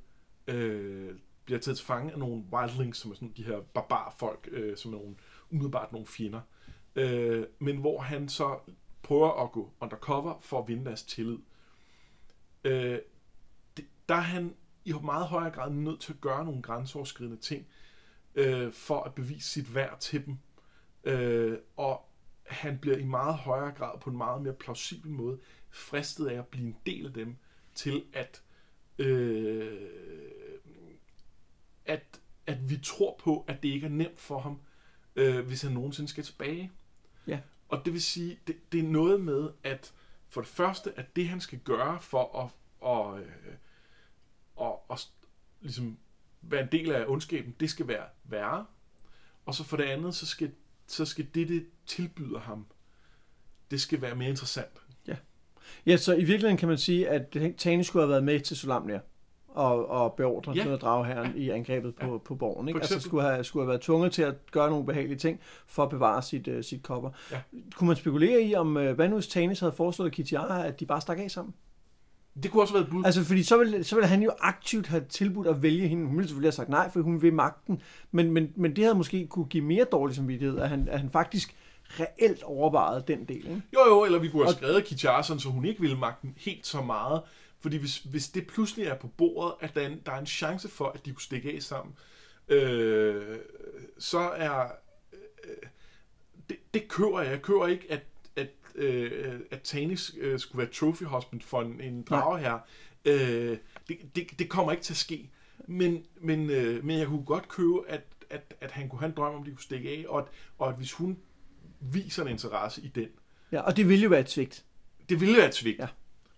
øh, bliver taget til fange af nogle wildlings, som er sådan de her barbarfolk, øh, som er nogle, umiddelbart nogle fjender. Øh, men hvor han så prøver at gå undercover for at vinde deres tillid. Øh, det, der er han i meget højere grad nødt til at gøre nogle grænseoverskridende ting, øh, for at bevise sit værd til dem. Øh, og han bliver i meget højere grad på en meget mere plausibel måde fristet af at blive en del af dem til at øh, at, at vi tror på, at det ikke er nemt for ham, øh, hvis han nogensinde skal tilbage. Ja. Og det vil sige, det, det er noget med, at for det første, at det han skal gøre for at, og, og, og ligesom være en del af ondskaben, det skal være værre. Og så for det andet, så skal, så skal det, det tilbyder ham, det skal være mere interessant. Ja, så i virkeligheden kan man sige, at Tani skulle have været med til Solamnia og, og beordre Ja. noget dragherren ja. i angrebet på, ja. på borgen. Ikke? For Altså skulle have, skulle have været tvunget til at gøre nogle behagelige ting for at bevare sit, uh, sit kopper. Ja. Kunne man spekulere i, om uh, hvad nu hvis Tanis havde foreslået Kitiara, at de bare stak af sammen? Det kunne også være et bud. Altså, fordi så ville, så ville han jo aktivt have tilbudt at vælge hende. Hun ville selvfølgelig have sagt nej, for hun vil magten. Men, men, men det havde måske kunne give mere dårlig samvittighed, at han, at han faktisk reelt overvejede den del. Ikke? Jo, jo, eller vi kunne have Og- skrevet sådan, så hun ikke ville magten helt så meget. Fordi hvis, hvis det pludselig er på bordet, at der er, en, der er en chance for, at de kunne stikke af sammen, øh, så er... Øh, det, det køber jeg. Jeg køber ikke, at, at, øh, at Tanis øh, skulle være trophy husband for en, en drager her. Øh, det, det, det kommer ikke til at ske. Men, men, øh, men jeg kunne godt købe, at, at, at han kunne have en drøm om, at de kunne stikke af, og at, og at hvis hun viser en interesse i den, Ja, og det ville jo være et svigt. det ville være et svigt. Ja.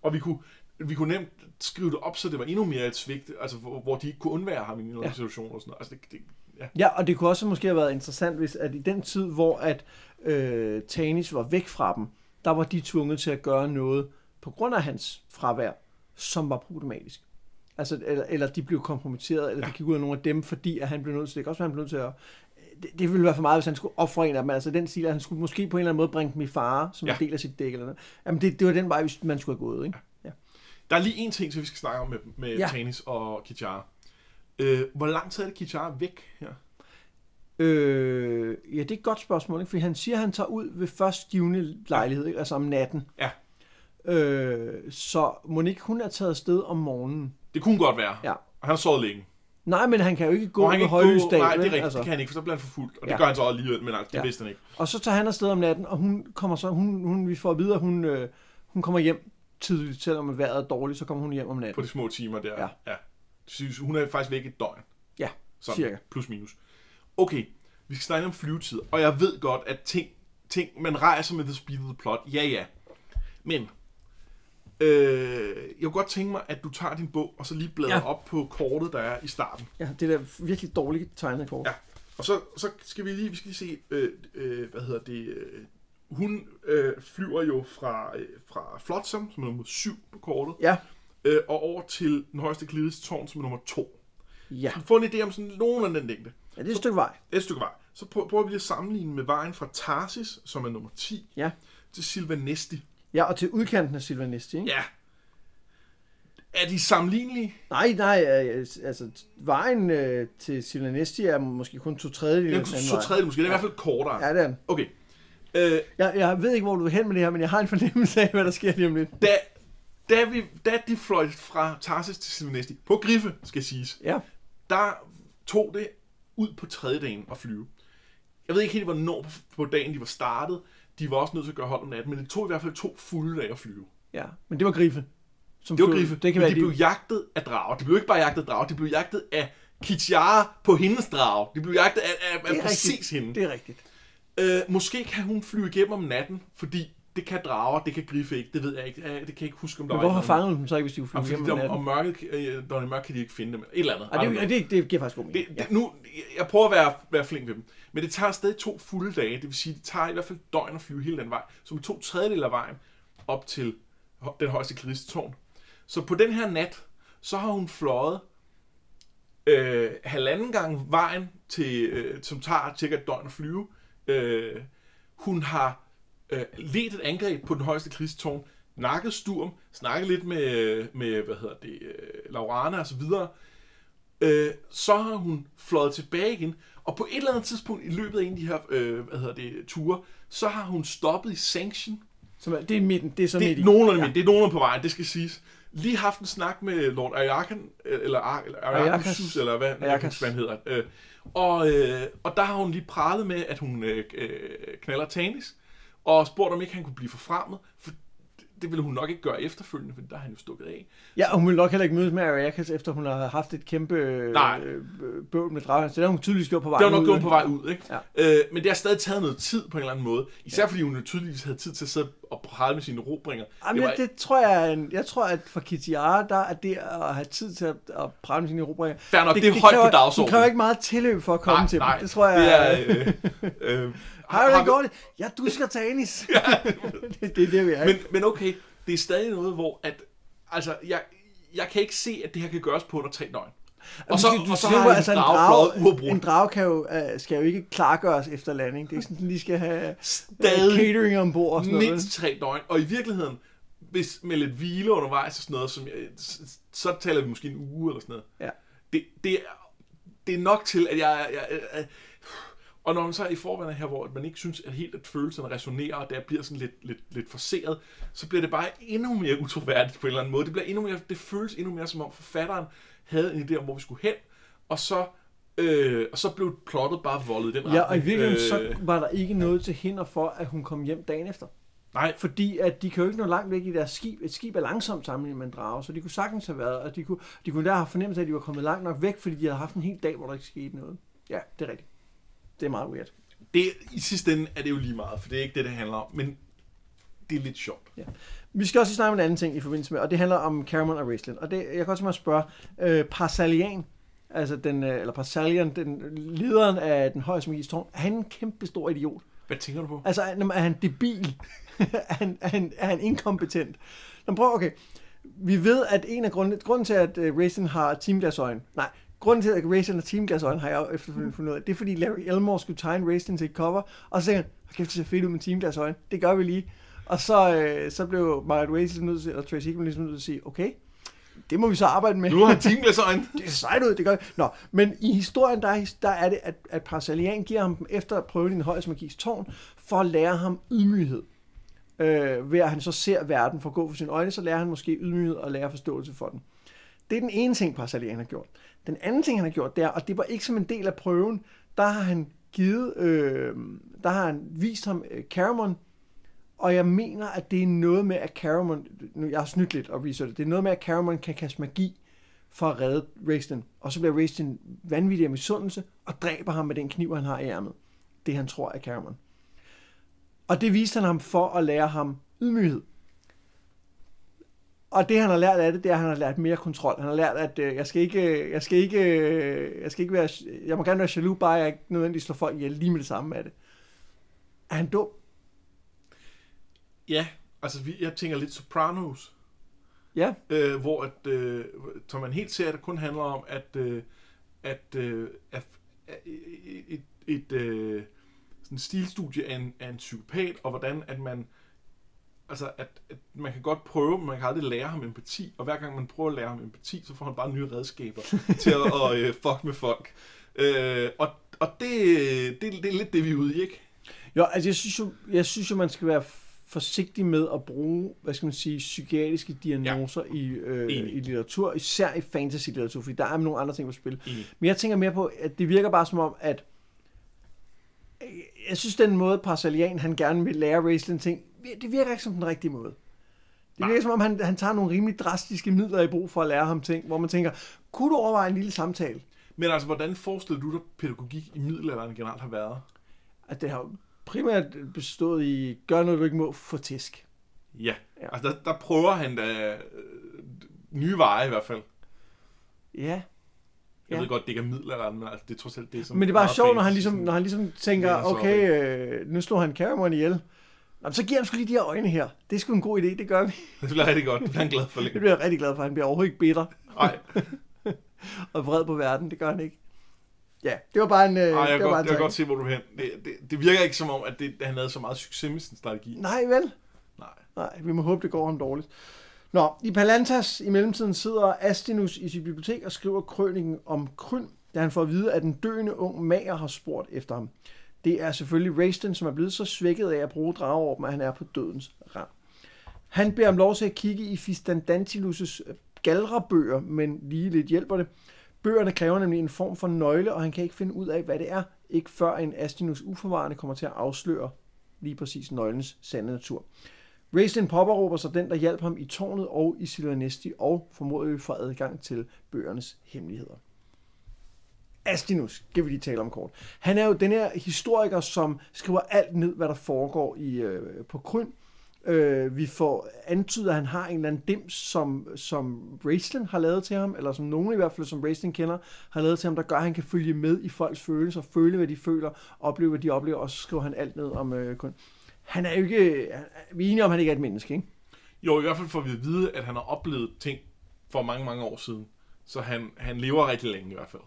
Og vi kunne, vi kunne nemt skrive det op, så det var endnu mere et svigt, altså hvor, hvor de ikke kunne undvære ham i en ja. situation og sådan noget. Altså det, det, ja. Ja, og det kunne også måske have været interessant, hvis at i den tid, hvor at øh, Tanis var væk fra dem, der var de tvunget til at gøre noget på grund af hans fravær, som var problematisk. Altså, eller, eller de blev kompromitteret, eller ja. Det gik ud af nogle af dem, fordi at han blev nødt til, det kan også være, han blev nødt til at det, det ville være for meget, hvis han skulle ofre en af dem. Altså den stil, at han skulle måske på en eller anden måde bringe dem i fare, som ja. En del af sit dæk. Eller noget. Jamen det, det var den vej, hvis man skulle have gået. Ikke? Ja. Der er lige en ting, som vi skal snakke om med, med Ja. Tanis og Kichara. Øh, hvor lang tid er det Kichara væk her? Øh, ja, det er et godt spørgsmål, ikke? fordi han siger, at han tager ud ved først givende lejlighed, ikke? altså om natten. Ja. Øh, så Monique, hun er taget afsted om morgenen. Det kunne godt være. Ja. Og han har sovet længe. Nej, men han kan jo ikke gå Og med højlysdag. gå, nej, det er rigtigt, altså. det kan han ikke, for så bliver han forfulgt. Og det Ja. gør han så alligevel, men altså, det Ja. vidste han ikke. Og så tager han afsted om natten, og hun kommer så, hun, hun, vi får at vide, at hun, øh, hun kommer hjem tidligt, selvom vejret er dårligt, så kommer hun hjem om På natten. de små timer der. Ja. ja. Det synes- Hun er faktisk væk et døgn. Ja, Sådan, cirka. plus minus. Okay, vi skal snakke om flyvetid, og jeg ved godt, at ting, ting man rejser med the speed of the plot, ja ja. Men, øh, jeg kunne godt tænke mig, at du tager din bog, og så lige bladrer Ja. op på kortet, der er i starten. Ja, det er da virkelig dårligt tegnet kort. Ja. Og så, så skal vi lige, vi skal lige se, øh, øh, hvad hedder det, øh, hun øh, flyver jo fra, øh, fra Flotsam, som er nummer 7 på kortet, Ja, øh, og over til den højeste glides tårn, som er nummer 2. ja. Så få en idé om sådan nogen af den længde. ja det er et stykke vej. Et stykke vej. Så prøver, prøver vi lige at sammenligne med vejen fra Tarsis, som er nummer 10, Ja. til Silvanesti. Ja, og til udkanten af Silvanesti, ikke? Ja. Er de sammenlignelige? Nej, nej, øh, altså vejen øh, til Silvanesti er måske kun to tredjedel af den anden så vej. tredje måske. Det er i hvert fald kortere. Ja, det er den. Okay. Øh, Jeg, jeg ved ikke, hvor du vil hen med det her, men jeg har en fornemmelse af, hvad der sker lige om lidt. da, da, vi, da de fløj fra Tarsis til Silvanesti, på Griffe, skal siges, Ja, der tog det ud på tredje dagen at flyve. Jeg ved ikke helt, hvornår på, dagen de var startet. De var også nødt til at gøre hold om natten, men det tog i hvert fald to fulde dage at flyve. ja. Men det var Griffe. Som Det var. Griffe, Det kan men være, de blev jagtet af drager. De blev ikke bare jagtet af drager, de blev jagtet af Kichara på hendes drage. De blev jagtet af, af, af er præcis rigtigt. hende. Det er rigtigt. Øh, måske kan hun flyve igennem om natten, fordi det kan drager, det kan griffe ikke, det ved jeg ikke. Øh, Det kan jeg ikke huske, om der Men hvorfor fangede hun dem så ikke, hvis de kunne Om, flyve fordi hjem om om, om natten? mørket, øh, når det er mørkt, kan de ikke finde dem. Et eller andet. Ej, det, det, det giver faktisk god mening. Det, Ja. det, nu, jeg prøver at være, være flink ved dem. Men det tager stadig to fulde dage. Det vil sige, det tager i hvert fald døgn at flyve hele den vej. Så med to tredjedel af vejen op til den højeste kristårn. Så på den her nat, så har hun fløjet øh, halvanden gang vejen, til, øh, som tager cirka et døgn at flyve. Øh, hun har øh, ledt et angreb på den højeste krigstårn, nakket Sturm, snakket lidt med, med hvad hedder det, øh, Laurana og så videre. Øh, så har hun fløjet tilbage igen, og på et eller andet tidspunkt i løbet af en af de her øh, hvad hedder det, ture, så har hun stoppet i Sanction. Som er, det er midten, det er så Det midt i. er nogenlunde ja. det er nogenlunde på vejen, det skal siges. Lige haft en snak med Lord Ayakan, eller, Ar- eller Ayakus, eller hvad han hedder. Øh, og, øh, og der har hun lige pralet med, at hun øh, øh knaller Tanis, og spurgt om ikke han kunne blive forfremmet, for det ville hun nok ikke gøre efterfølgende, for der er han jo stukket af. Ja, og hun vil nok heller ikke mødes med Ariakas, efter hun har haft et kæmpe øh, Nej. øh, bøvl med dragen. Så det har hun tydeligvis gjort på vej Det var nok ud, gået på vej ud, ikke? Ja. Øh, men det har stadig taget noget tid på en eller anden måde. Især fordi hun jo tydeligvis havde tid til at sidde og prale med sine robringer. Jamen, det, det tror jeg, en, jeg tror, at for Kitiara, der er det at have tid til at, at prale med sine erobringer. Fair nok, det er højt på kræver, dagsordenen. Det kræver ikke meget tilløb for at komme nej, til nej, dem. Det tror jeg. Det er, øh, øh, Har har det godt? [laughs] Ja, du skal tage Anis. det, det er det, vi er. Men, men okay, det er stadig noget, hvor at, altså, jeg, jeg kan ikke se, at det her kan gøres på under tre døgn. Og så, du og så har altså, en en drage drage, fløjet uafbrudt. en drage kan jo, uh, skal jo ikke klargøres efter landing. Det er sådan, at de skal have uh, Stadig catering ombord og sådan noget. mindst tre døgn. Og i virkeligheden, hvis med lidt hvile undervejs og sådan noget, som, jeg- så taler vi måske en uge eller sådan noget. Ja. Det, det, er, det er nok til, at jeg... jeg, jeg, jeg og når man så er i forvejen her, hvor man ikke synes, at helt at følelserne resonerer, og det bliver sådan lidt, lidt, lidt forseret, så bliver det bare endnu mere utroværdigt på en eller anden måde. Det, bliver endnu mere, det føles endnu mere, som om forfatteren havde en idé om, hvor vi skulle hen, og så, øh, og så blev plottet bare voldet den Ja, og i virkeligheden, Øh, så var der ikke noget til hinder for, at hun kom hjem dagen efter. Nej, Fordi at de kan jo ikke nå langt væk i deres skib. Et skib er langsomt sammenlignet med en drage, så de kunne sagtens have været, og de kunne, de kunne der have fornemmelse af, at de var kommet langt nok væk, fordi de havde haft en hel dag, hvor der ikke skete noget. Ja, det er rigtigt. Det er meget weird. det, i sidste ende er det jo lige meget, for det er ikke det, det handler om, men det er lidt sjovt. Vi skal også snakke om en anden ting i forbindelse med, og det handler om Caramon og Raistlin. Og det, jeg kan tænke mig spørge, øh, Parsalian, altså den, øh, eller Parsalian, den lederen af den højeste magiske tårn, er han en kæmpe stor idiot? Hvad tænker du på? Altså, er er han debil? [laughs] er, han, er, han, er han inkompetent? Nå, prøv, okay. Vi ved, at en af grunden, grunden til, at uh, Racing har teamglasøjen, nej, grunden til, at Racing har teamglasøjen, har jeg efterfølgende fundet ud af, det er, fordi Larry Elmore skulle tegne Racing til et cover, og så tænkte han, "Hold kæft, det ser fedt ud med teamglasøjen, det gør vi lige. Og så, øh, så blev Margaret Racing nødt til, og Tracy Hickman ligesom nødt til at sige, okay, det må vi så arbejde med. Nu har han teamglasøjen. [laughs] det er sejt ud, det gør vi. Nå, men i historien, der, er- der er det, at, at Parsalian giver ham efter at prøve din højeste magis tårn, for at lære ham ydmyghed. Øh, ved at han så ser verden for at gå for sine øjne, så lærer han måske ydmyghed og lærer forståelse for den. Det er den ene ting, Parsalian har gjort. Den anden ting, han har gjort, der, og det var ikke som en del af prøven, der har han givet, øh, der har han vist ham øh, Caramon, og jeg mener, at det er noget med, at Caramon, nu jeg har snydt lidt og researchet, det er noget med, at Caramon kan kaste magi for at redde Raisten. Og så bliver Raisten vanvittig af misundelse og dræber ham med den kniv, han har i ærmet. Det han tror er Caramon. Og det viste han ham for at lære ham ydmyghed. Og det han har lært af det, det er, at han har lært mere kontrol. Han har lært, at øh, jeg skal ikke, øh, jeg skal ikke, øh, jeg skal ikke være, jeg må gerne være jaloux, bare jeg ikke nødvendigvis slår folk ihjel lige med det samme af det. Er han dum? Ja, altså vi, jeg tænker lidt Sopranos, Ja. øh, hvor at, øh, som man helt ser, det kun handler om, at, øh, at, øh, at, at et, et øh, sådan et stilstudie af en, af en psykopat, og hvordan at man altså at, at man kan godt prøve, men man kan aldrig lære ham empati, og hver gang man prøver at lære ham empati, så får han bare nye redskaber [laughs] til at og, øh, fuck med folk. Øh, og og det, det, det er lidt det, vi er ude i, ikke? Jo, altså jeg synes jo, jeg synes jo man skal være forsigtig med at bruge, hvad skal man sige, psykiatriske diagnoser ja. i, øh, Enig. i litteratur, især i fantasy-litteratur, fordi der er nogle andre ting på spil. Enig. Men jeg tænker mere på, at det virker bare som om, at øh, jeg synes, den måde, Parsalian, han gerne vil lære Raistlin ting, det virker ikke som den rigtige måde. Det virker som om, han, han tager nogle rimelig drastiske midler i brug for at lære ham ting, hvor man tænker, kunne du overveje en lille samtale? Men altså, hvordan forestiller du dig, pædagogik i middelalderen generelt har været? At det har primært bestået i, gør noget, du ikke må få tisk. Ja, Ja. altså der, der prøver han da øh, nye veje i hvert fald. Ja. Jeg Ja. ved godt, det ikke er middelalderen, men altså, det er trods alt det, som... Men det er bare sjovt, når han ligesom, når han ligesom tænker, okay, øh, nu slår han Cameron ihjel. Nå, men så giver han sgu lige de her øjne her. Det er sgu en god idé, det gør vi. [laughs] Det bliver rigtig godt. Det bliver han glad for Det længe. bliver jeg rigtig glad for. Han bliver overhovedet ikke bitter Nej, [laughs] og vred på verden. Det gør han ikke. Ja, det var bare en... Øh, Ej, jeg, det kan var godt, bare jeg en kan tanke. godt se, hvor du er hen. Det, det, det virker ikke som om, at, det, han havde så meget succes med sin strategi. Nej, vel? Nej. Nej, vi må håbe, det går ham dårligt. Nå, i Palantas i mellemtiden sidder Astinus i sit bibliotek og skriver krøniken om Kryn, da han får at vide, at en døende ung mager har spurgt efter ham. Det er selvfølgelig Raisten, som er blevet så svækket af at bruge drageorben, at han er på dødens rand. Han beder om lov til at kigge i Fistandantilus' øh, galrebøger, men lige lidt hjælper det. Bøgerne kræver nemlig en form for nøgle, og han kan ikke finde ud af, hvad det er, ikke før en Astinus uforvarende kommer til at afsløre lige præcis nøglens sande natur. Raistlin påberåber sig den, der hjalp ham i tårnet og i Silvanesti, og formodentlig vi får adgang til bøgernes hemmeligheder. Astinus, skal vi lige tale om kort. Han er jo den her historiker, som skriver alt ned, hvad der foregår i, øh, på Kryn. Øh, vi får antydet, at han har en eller anden dims, som, som Raistlin har lavet til ham, eller som nogen i hvert fald, som Raistlin kender, har lavet til ham, der gør, at han kan følge med i folks følelser, føle, hvad de føler, opleve, hvad de oplever, og så skriver han alt ned om øh, Kryn. Han er jo ikke... han- Vi er enige om, at han ikke er et menneske, ikke? Jo, i hvert fald får vi at vide, at han har oplevet ting for mange, mange år siden. Så han, han lever rigtig længe i hvert fald.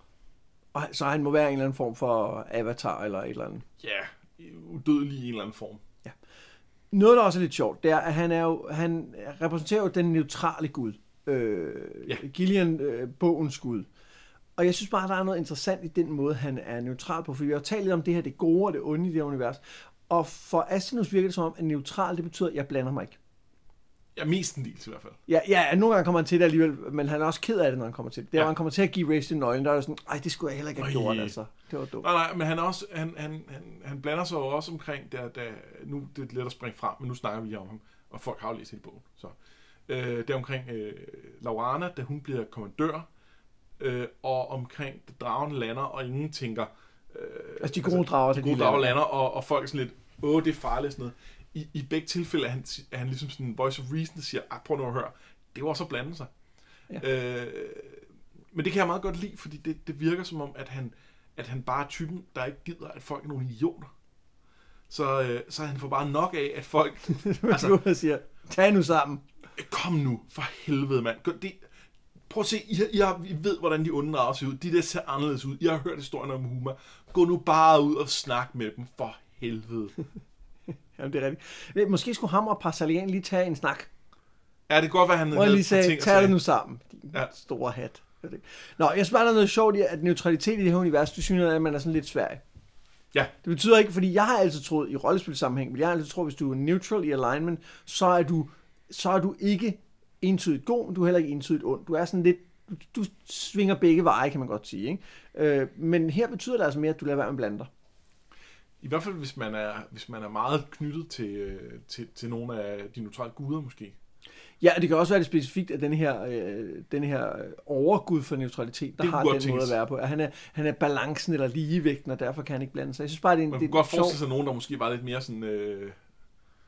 Og så han må være en eller anden form for avatar eller et eller andet. Ja, udødelig i en eller anden form. Noget, der også er lidt sjovt, det er, at han, er jo, han repræsenterer jo den neutrale gud. Øh, Ja. Gillian, øh, bogens gud. Og jeg synes bare, der er noget interessant i den måde, han er neutral på. For vi har talt lidt om det her, det gode og det onde i det her univers. Og for Astinus virker det som om, at neutral, det betyder, at jeg blander mig ikke. Ja, mest en del i hvert fald. Ja, ja, nogle gange kommer han til det alligevel, men han er også ked af det, når han kommer til det. Der, Ja. han kommer til at give Race nøglen, der er sådan, ej, det skulle jeg heller ikke have gjort, altså. Det var dumt. Nej, nej, men han, er også, han, han, han, han blander sig jo også omkring, der, der, nu det er let at springe frem, men nu snakker vi lige om ham, og folk har jo læst hele bogen. Så. Øh, det er omkring øh, Laurana, da hun bliver kommandør, øh, og omkring, da dragen lander, og ingen tænker... Øh, Altså, de gode drager, de gode de drager lander. og, og folk er sådan lidt, åh, det er farligt sådan noget. I, I begge tilfælde er han, er han ligesom sådan en voice of reason, der siger, ah, prøv nu at høre, det var også at blande sig. Ja. Øh, men det kan jeg meget godt lide, fordi det, det virker som om, at han, at han bare er typen, der ikke gider, at folk er nogle idioter. Så, øh, så han får bare nok af, at folk... [laughs] Altså, jeg siger, tag nu sammen. Kom nu, for helvede, mand. Gå- Det, prøv at se, I, I, har, I ved, hvordan de onde drager ser ud. De der ser anderledes ud. I har hørt historien om Huma. Gå nu bare ud og snak med dem, for helvede. Jamen, det er rigtigt. Måske skulle ham og Parsalian lige tage en snak. Ja, det kan godt være, han havde lige sagde, tag det nu sammen. Din ja. Store hat. Nå, jeg synes bare, der er noget sjovt i, at neutralitet i det her univers, det synes at man er sådan lidt svær. Ja. Det betyder ikke, fordi jeg har altid troet i rollespilsammenhæng, men jeg har altid troet, hvis du er neutral i alignment, så er du, så er du ikke entydigt god, men du er heller ikke entydigt ond. Du er sådan lidt, du, du svinger begge veje, kan man godt sige. Ikke? Øh, men her betyder det altså mere, at du lader være med at blande dig. I hvert fald, hvis man er, hvis man er meget knyttet til, øh, til, til nogle af de neutrale guder, måske. Ja, og det kan også være det specifikt, at den her, øh, den her øh, overgud for neutralitet, der har den godt måde at tænkes. være på. At han, er, han er balancen eller ligevægten, og derfor kan han ikke blande sig. Jeg synes bare, det er en, Man det kunne godt forestille sig nogen, der måske var lidt mere sådan øh,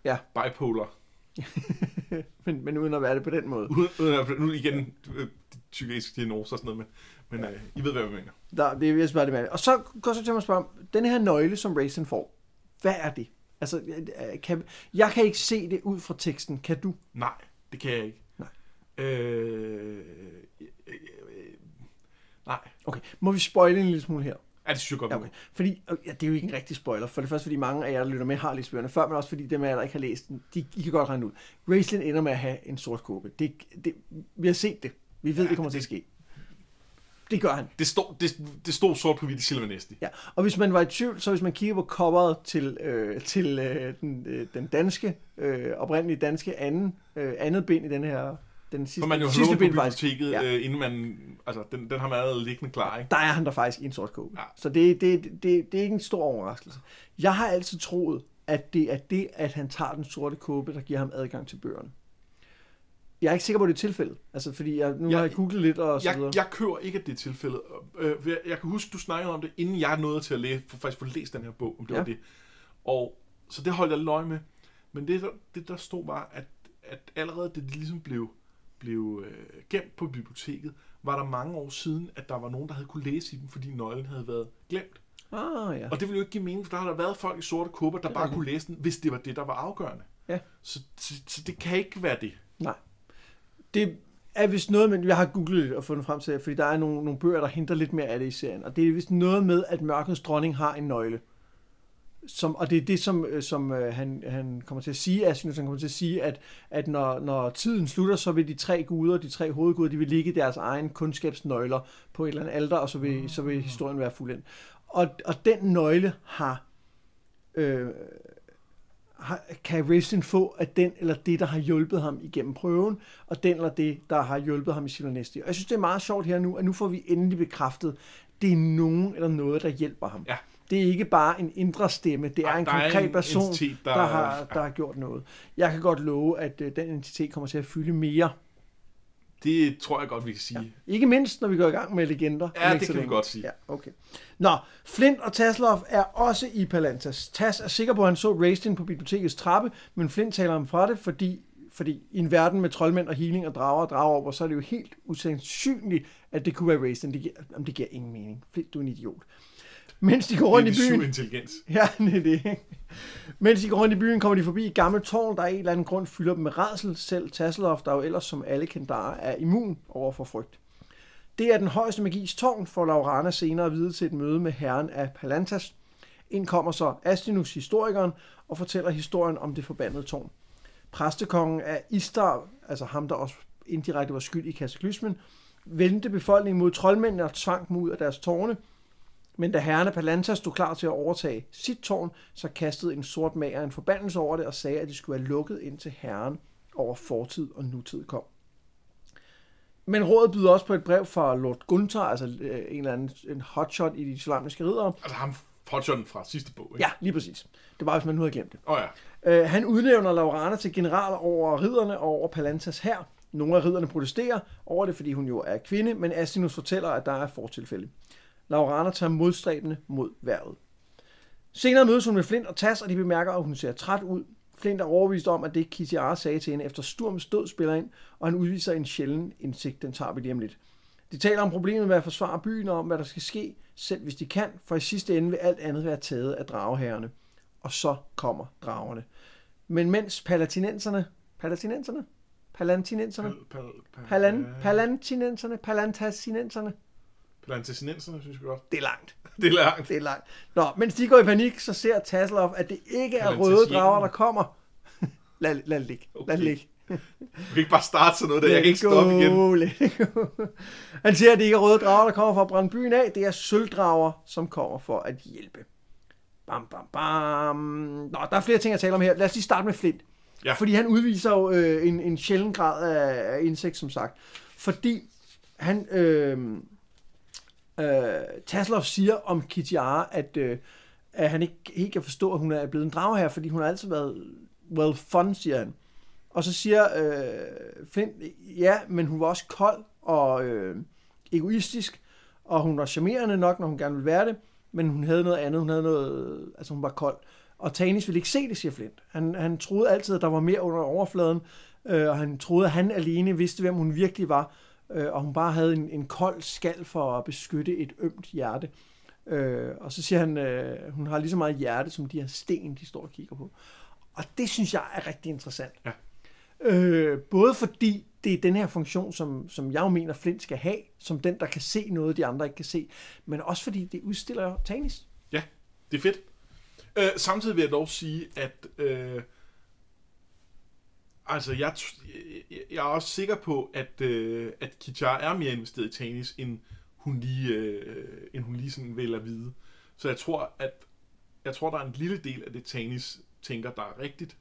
Ja. bipolar. [laughs] men, men uden at være det på den måde. Uden, uden at, nu igen, øh, psykiatriske diagnoser og sådan noget, men, men øh, I ved, hvad jeg mener. Der, det er synes bare det. Og så går så til mig at spørge, om, den her nøgle, som Raisin får, hvad er det? Altså, øh, kan, jeg kan ikke se det ud fra teksten. Kan du? Nej, det kan jeg ikke. Nej. Øh, øh, øh, nej. Okay, må vi spoile en lille smule her? Ja, det synes jeg godt. Ja, Ja, okay. Fordi, og ja, det er jo ikke en rigtig spoiler. For det første, fordi mange af jer, der lytter med, har læst bøgerne før, men også fordi dem af jer, der ikke har læst den, de, I kan godt regne ud. Raistlin ender med at have en sort kåbe. Det, det, vi har set det. Vi ved, ja, det kommer til at ske. Det gør han. Det, stod, det, det stod sort på hvidt i Silvanesti. Ja, og hvis man var i tvivl, så hvis man kigger på coveret til, øh, til øh, den, øh, den danske, øh, oprindelige danske anden, øh, andet bind i den her, den sidste, For man jo har sidste på bind faktisk, biblioteket, Ja. ja. øh, inden man... Altså, den, den har man allerede liggende klar, ikke? der er han der faktisk i en sort kåbe. Ja. Så det, det, det, det er ikke en stor overraskelse. Jeg har altid troet, at det er det, at han tager den sorte kåbe, der giver ham adgang til bøgerne. Jeg er ikke sikker på, at det er tilfældet. Altså, fordi jeg, nu Jeg- har jeg googlet lidt og så videre. Jeg, jeg kører ikke, at det er tilfældet. Øh, jeg, jeg kan huske, du snakkede om det, inden jeg nåede til at læse, for faktisk få læst den her bog, om det Ja. var det. Og så det holdt jeg øje med. Men det, der, det der stod var, at, at allerede det ligesom blev, blev øh, gemt på biblioteket, var der mange år siden, at der var nogen, der havde kunne læse i dem, fordi nøglen havde været glemt. Ah, ja. Og det ville jo ikke give mening, for der har der været folk i sorte kupper, der er bare kunne læse den, hvis det var det, der var afgørende. Ja. Så, så, så det kan ikke være det. Nej. Det er vist noget, men jeg har googlet og fundet frem til fordi der er nogle, nogle bøger, der henter lidt mere af det i serien. Og det er vist noget med, at mørkets dronning har en nøgle. Som, og det er det, som, øh, som øh, han, han kommer til at sige, Asynus, han kommer til at sige, at, at når, når tiden slutter, så vil de tre guder, de tre hovedguder, de vil ligge deres egen kundskabsnøgler på et eller andet alter, og så vil, så vil historien være fuldendt. Og, og den nøgle har, øh, har, kan Raistlin få af den eller det, der har hjulpet ham igennem prøven, og den eller det, der har hjulpet ham i Silvernesti. Og jeg synes, det er meget sjovt her nu, at nu får vi endelig bekræftet, det er nogen eller noget, der hjælper ham. Ja. Det er ikke bare en indre stemme, det er Ej, en der er konkret en person, entitet, der, der- har, ja. der har gjort noget. Jeg kan godt love, at øh, den entitet kommer til at fylde mere. Det tror jeg godt, vi kan sige. Ja. Ikke mindst, når vi går i gang med legender. Ja, om det kan vi længe. godt sige. Ja, okay. Nå, Flint og Taslov er også i Palantas. Tas er sikker på, at han så Raistlin på bibliotekets trappe, men Flint taler ham fra det, fordi, fordi i en verden med troldmænd og healing og drager og drager over, så er det jo helt usandsynligt, at det kunne være Raistlin. Det giver, jamen, det giver ingen mening. Flint, du er en idiot. Mens de går rundt i Det er byen... syv intelligens. [laughs] Ja, det er det. Mens de går rundt i byen, kommer de forbi et gammelt tårn, der af en eller anden grund fylder dem med redsel. Selv Tasselhoff, der jo ellers som alle kendarer er immun over for frygt. Det er den højeste magis tårn, får Laurana senere at vide til et møde med herren af Palantas. Ind kommer så Astinus, historikeren, og fortæller historien om det forbandede tårn. Præstekongen af Istar, altså ham, der også indirekte var skyld i kataklysmen, vendte befolkningen mod troldmændene og tvang dem ud af deres tårne. Men da herren af Palantas stod klar til at overtage sit tårn, så kastede en sort mager en forbandelse over det og sagde, at det skulle være lukket indtil herren over fortid og nutid kom. Men rådet byder også på et brev fra Lord Gunther, altså øh, en eller anden en hotshot i de islamiske ridere. Altså ham Hodgson fra sidste bog, ikke? Ja, lige præcis. Det var, hvis man nu havde glemt det. Åh oh, ja. Øh, han udnævner Laurana til general over ridderne og over Palantas her. Nogle af ridderne protesterer over det, fordi hun jo er kvinde, men Astinus fortæller, at der er fortilfælde. Laurana tager modstræbende mod værvet. Senere mødes hun med Flint og Tas, og de bemærker, at hun ser træt ud. Flint er overbevist om, at det Kitiara sagde til hende efter Sturms død spiller ind, og han udviser en sjælden indsigt, den tager vi lige om lidt. De taler om problemet med at forsvare byen og om, hvad der skal ske, selv hvis de kan, for i sidste ende vil alt andet være taget af drageherrerne. Og så kommer dragerne. Men mens palatinenserne, palatinenserne, palantinenserne, Pal, pal, pal, palan, palantinenserne, palantasinenserne, Palantasinenserne, synes jeg godt. det er langt. [laughs] Det er langt. Det er langt. Nå, mens de går i panik, så ser Tasselhoff, at det ikke er røde drager, der kommer. [laughs] lad, lad det ligge. Lad det Okay. ligge. Du kan ikke bare starte sådan noget der. Jeg kan ikke stoppe igen. Han siger, at det ikke er røde drager, der kommer for at brænde byen af. Det er sølvdrager, som kommer for at hjælpe. Bam, bam, bam. Nå, der er flere ting at tale om her. Lad os lige starte med Flint. Ja. Fordi han udviser jo øh, en, en sjælden grad af, af indsigt, som sagt. Fordi han... Øh, øh, Taslov siger om Kitiara, at, øh, at han ikke helt kan forstå, at hun er blevet en drage her, fordi hun har altid været well fun, siger han. Og så siger øh, Flint, ja, men hun var også kold og øh, egoistisk, og hun var charmerende nok, når hun gerne ville være det, men hun havde noget andet, hun havde noget, altså hun var kold. Og Tanis ville ikke se det, siger Flint. Han, han troede altid, at der var mere under overfladen, øh, og han troede, at han alene vidste, hvem hun virkelig var, øh, og hun bare havde en, en kold skal for at beskytte et ømt hjerte. Øh, og så siger han, øh, hun har lige så meget hjerte, som de her sten, de står og kigger på. Og det synes jeg er rigtig interessant. Ja. Øh, både fordi det er den her funktion, som, som jeg jo mener, Flint skal have, som den, der kan se noget, de andre ikke kan se, men også fordi det udstiller Tanis. Ja, det er fedt. Øh, samtidig vil jeg dog sige, at øh, altså jeg, jeg, er også sikker på, at, øh, at Kichar er mere investeret i Tanis, end hun lige, øh, end hun lige sådan vil at vide. Så jeg tror, at jeg tror, der er en lille del af det, Tanis tænker, der er rigtigt.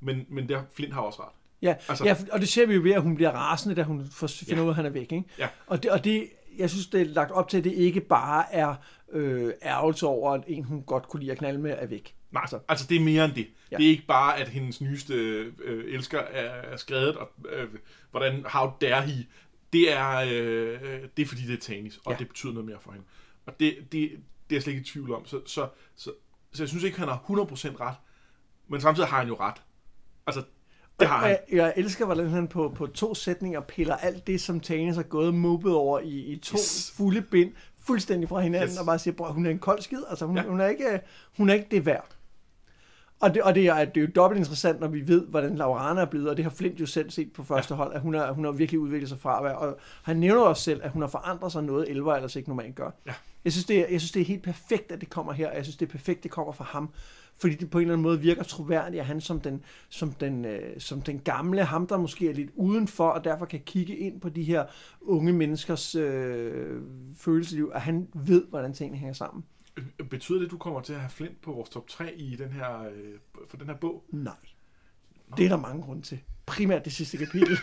Men, men der, Flint har også ret. Ja, Altså- ja, og det ser vi jo ved, at hun bliver rasende, da hun får- finder Ja. ud af, at han er væk. Ikke? Ja. Og, det, og det, jeg synes, det er lagt op til, at det ikke bare er øh, ærgelse over, at en, hun godt kunne lide at knalde med, er væk. Altså, altså det er mere end det. Ja. Det er ikke bare, at hendes nyeste øh, elsker er, er skrevet, og øh, hvordan, how dare he. Det er, øh, det er fordi, det er Tanis, og Ja. det betyder noget mere for hende. Og det, det, det er jeg slet ikke i tvivl om. Så, så, så, så jeg synes ikke, han har 100% ret, men samtidig har han jo ret. Altså, det har han. jeg, jeg elsker, hvordan han på, på to sætninger piller alt det, som Tanis har gået mobbet over i, i to yes. Fulde bind, fuldstændig fra hinanden, yes. Og bare siger, bror, hun er en kold skid. Altså, hun, ja. Ja. hun, er, ikke, hun er ikke det værd. Og det, og det, er, det er jo dobbelt interessant, når vi ved, hvordan Laurana er blevet, og det har Flint jo selv set på første hold, at hun har, hun har virkelig udviklet sig fra at være, og han nævner også selv, at hun har forandret sig noget, Elva ellers ikke normalt gør. Ja. Jeg synes, det er, jeg synes, det er helt perfekt, at det kommer her, og jeg synes, det er perfekt, det kommer fra ham, fordi det på en eller anden måde virker troværdigt, at han som den, som den, øh, som den gamle, ham der måske er lidt udenfor, og derfor kan kigge ind på de her unge menneskers øh, følelsesliv, at han ved, hvordan tingene hænger sammen. Betyder det, at du kommer til at have Flint på vores top 3 i den her, øh, for den her bog? Nej. Det er der mange grunde til. Primært det sidste kapitel.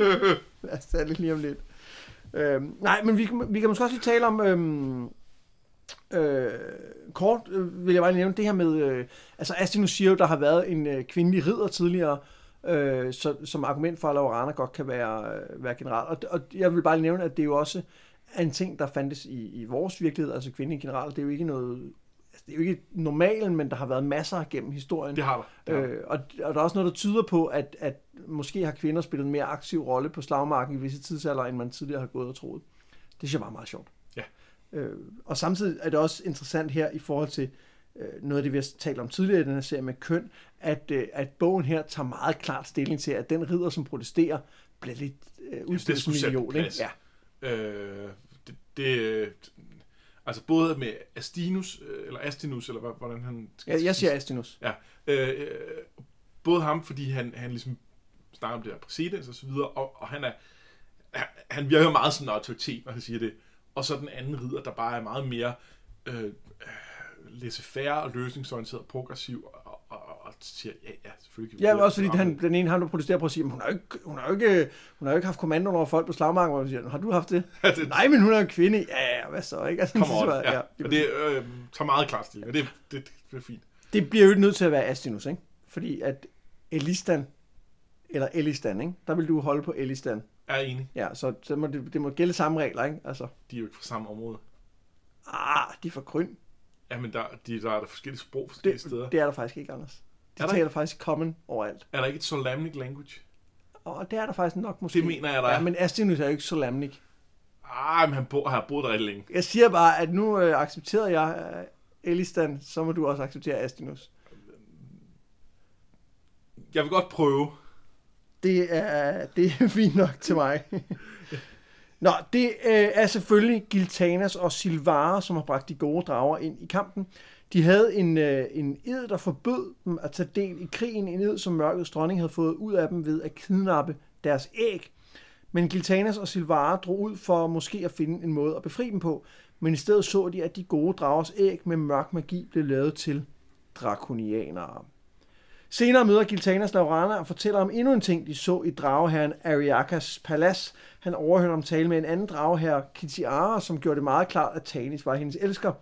[laughs] Lad os tage det lige om lidt. Øhm, nej, men vi, kan- vi kan måske også lige tale om... Øhm, øh, kort øh, vil jeg bare lige nævne det her med... Øh, altså Astinus siger jo, der har været en øh, kvindelig ridder tidligere, øh, så, som argument for, at Laurana godt kan være, øh, være general. Og, og jeg vil bare lige nævne, at det er jo også er en ting, der fandtes i, i vores virkelighed, altså kvindelige general. Det er jo ikke noget... Altså, det er jo ikke normalen, men der har været masser gennem historien. Det har der. Det har der. Øh, og, og der er også noget, der tyder på, at, at måske har kvinder spillet en mere aktiv rolle på slagmarken i visse tidsalder, end man tidligere har gået og troet. Det synes jeg var meget sjovt. Ja. Øh, og samtidig er det også interessant her i forhold til øh, noget af det, vi har talt om tidligere i den her serie med køn, at, øh, at bogen her tager meget klart stilling til, at den ridder, som protesterer, bliver lidt øh, udstillet som idiot. Ikke? Ja. Øh, det, det, altså både med Astinus, øh, eller Astinus, eller hvordan han skal Jeg, jeg siger Astinus. Ja, øh, øh, både ham, fordi han, han ligesom snakker om det her præcedens og så videre, og, og han er, han- virker meget sådan en autoritet, når han siger det. Og så den anden ridder, der bare er meget mere øh, øh, laissez-faire og løsningsorienteret, progressiv, og, og, og, og siger, ja, ja, selvfølgelig. kan vi Ja, men også det. fordi han, den ene, ham der protesterer på at sige, "Men hun har jo ikke, hun har ikke, hun har ikke haft kommando over folk på slagmarken, hvor man siger, har du haft det? Ja, det- Nej, men hun er en kvinde. Ja, ja, hvad så, [laughs] ikke? Altså, Come det on, ja. ja, Og det øh, tager meget klart stil, og det, det, det er fint. Det bliver jo nødt til at være Astinus, ikke? Fordi at Elistan, eller Elistan, ikke? Der vil du holde på Elistan. Jeg er enig. Ja, så, så må det, det må gælde samme regler, ikke? Altså, De er jo ikke fra samme område. ah, de er for grøn. Ja, men der, de, der er der forskellige sprog forskellige Det, steder. det er der faktisk ikke, Anders. De Er der taler faktisk common overalt. Er der ikke et solamnic language? Og det er der faktisk nok måske. Det mener jeg, der er. Ja, men Astinus er jo ikke så lamnik. Ah, men han bo, har boet der rigtig længe. Jeg siger bare, at nu øh, accepterer jeg øh, Elistan, så må du også acceptere Astinus. Jeg vil godt prøve. Det er, det er [laughs] fint nok til mig. [laughs] Nå, det øh, er selvfølgelig Giltanas og Silvara, som har bragt de gode drager ind i kampen. De havde en, øh, en ed, der forbød dem at tage del i krigen. En ed, som mørkets dronning havde fået ud af dem ved at kidnappe deres æg. Men Giltanas og Silvara drog ud for måske at finde en måde at befri dem på. Men i stedet så de, at de gode dragers æg med mørk magi blev lavet til drakonianere. Senere møder Giltanas Laurana og fortæller om endnu en ting, de så i drageherren Ariakas palads. Han overhørte om tale med en anden drageherre, Kitiara, som gjorde det meget klart, at Tanis var hendes elsker.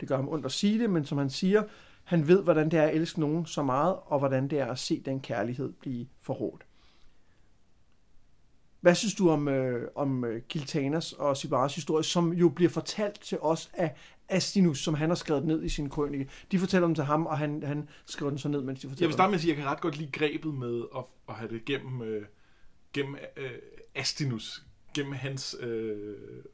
Det gør ham ondt at sige det, men som han siger, han ved, hvordan det er at elske nogen så meget, og hvordan det er at se den kærlighed blive forrådt. Hvad synes du om, øh, om øh, Kiltanas og Sibaras historie, som jo bliver fortalt til os af Astinus, som han har skrevet ned i sin krønike? De fortæller dem til ham, og han, han skriver den så ned, mens de Jeg fortæller vil dem. starte med at sige, at jeg kan ret godt lide grebet med at, at have det gennem, øh, gennem øh, Astinus, gennem hans øh, øh,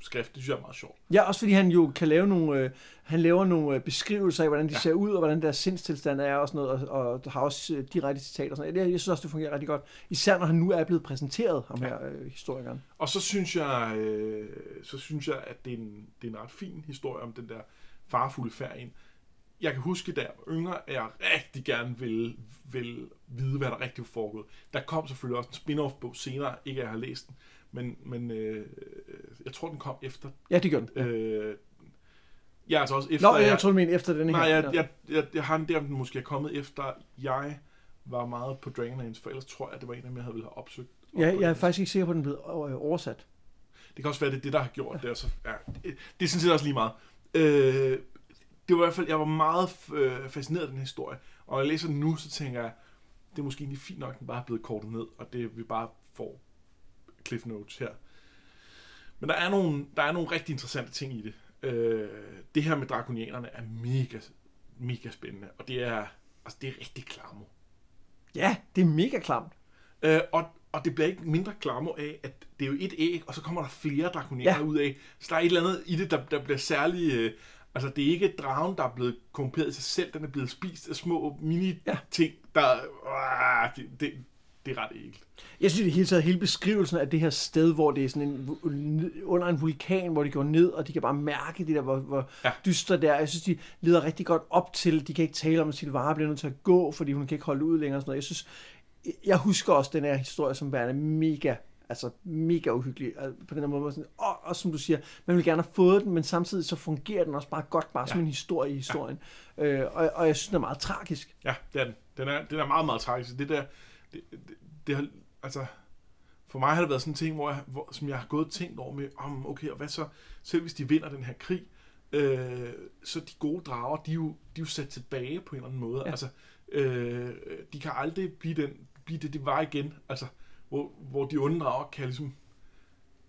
skrift. Det synes jeg er meget sjovt. Ja, også fordi han jo kan lave nogle, øh, han laver nogle øh, beskrivelser af, hvordan de ja. ser ud, og hvordan deres sindstilstand er og sådan noget, og, og har også øh, direkte citater og sådan noget. Jeg, jeg synes også, det fungerer rigtig godt. Især når han nu er blevet præsenteret, ham her øh, historikeren. Og så synes jeg, øh, så synes jeg at det er, en, det er en ret fin historie om den der farfulde færd ind. Jeg kan huske, da jeg var yngre, at jeg rigtig gerne ville, ville vide, hvad der rigtig var foregået. Der kom selvfølgelig også en spin-off-bog senere, ikke at jeg har læst den, men, men øh, jeg tror, den kom efter. Ja, det gør den. Ja. Øh, er altså også efter... Nå, jeg, jeg tror, du mener efter Nej, her. jeg, jeg, jeg, jeg har en der, den måske er kommet efter, jeg var meget på Dragonlance, for ellers tror jeg, det var en af dem, jeg havde ville have opsøgt. ja, jeg er faktisk ikke sikker på, at den er blevet øh, oversat. Det kan også være, det er det, der har gjort det. Så, ja, det, det er sådan set også lige meget. Øh, det var i hvert fald, jeg var meget øh, fascineret af den historie. Og når jeg læser den nu, så tænker jeg, det er måske egentlig fint nok, at den bare er blevet kortet ned, og det vi bare får cliff notes her. Men der er nogle, der er nogle rigtig interessante ting i det. Øh, det her med drakonianerne er mega, mega spændende, og det er, altså, det er rigtig klammer. Ja, det er mega klamt. Øh, og, og det bliver ikke mindre klammer af, at det er jo et æg, og så kommer der flere drakonianer ja. ud af. Så der er et eller andet i det, der, der bliver særlig... Øh, altså, det er ikke dragen, der er blevet korrumperet i sig selv. Den er blevet spist af små mini-ting, der... Øh, det, det, det er ret ægelt. Jeg synes det hele taget, hele beskrivelsen af det her sted, hvor det er sådan en, under en vulkan, hvor de går ned, og de kan bare mærke det der, hvor, hvor ja. dystre der. Jeg synes, de leder rigtig godt op til, de kan ikke tale om, at Silvara bliver nødt til at gå, fordi hun kan ikke holde ud længere. Og sådan noget. Jeg synes, jeg husker også den her historie som værende mega altså mega uhyggelig på den her måde. Sådan, og, og som du siger, man vil gerne have fået den, men samtidig så fungerer den også bare godt, bare ja. som en historie i historien. Ja. Øh, og, og jeg synes, den er meget tragisk. Ja, det er den. Den er, den er meget, meget tragisk. Det der, det, det, det har, altså, for mig har det været sådan en ting, hvor jeg, hvor, som jeg har gået og tænkt over med, om okay, og hvad så, selv hvis de vinder den her krig, øh, så de gode drager, de er jo, de er jo sat tilbage på en eller anden måde. Ja. Altså, øh, de kan aldrig blive, den, blive det, det var igen. Altså, hvor, hvor de onde drager kan ligesom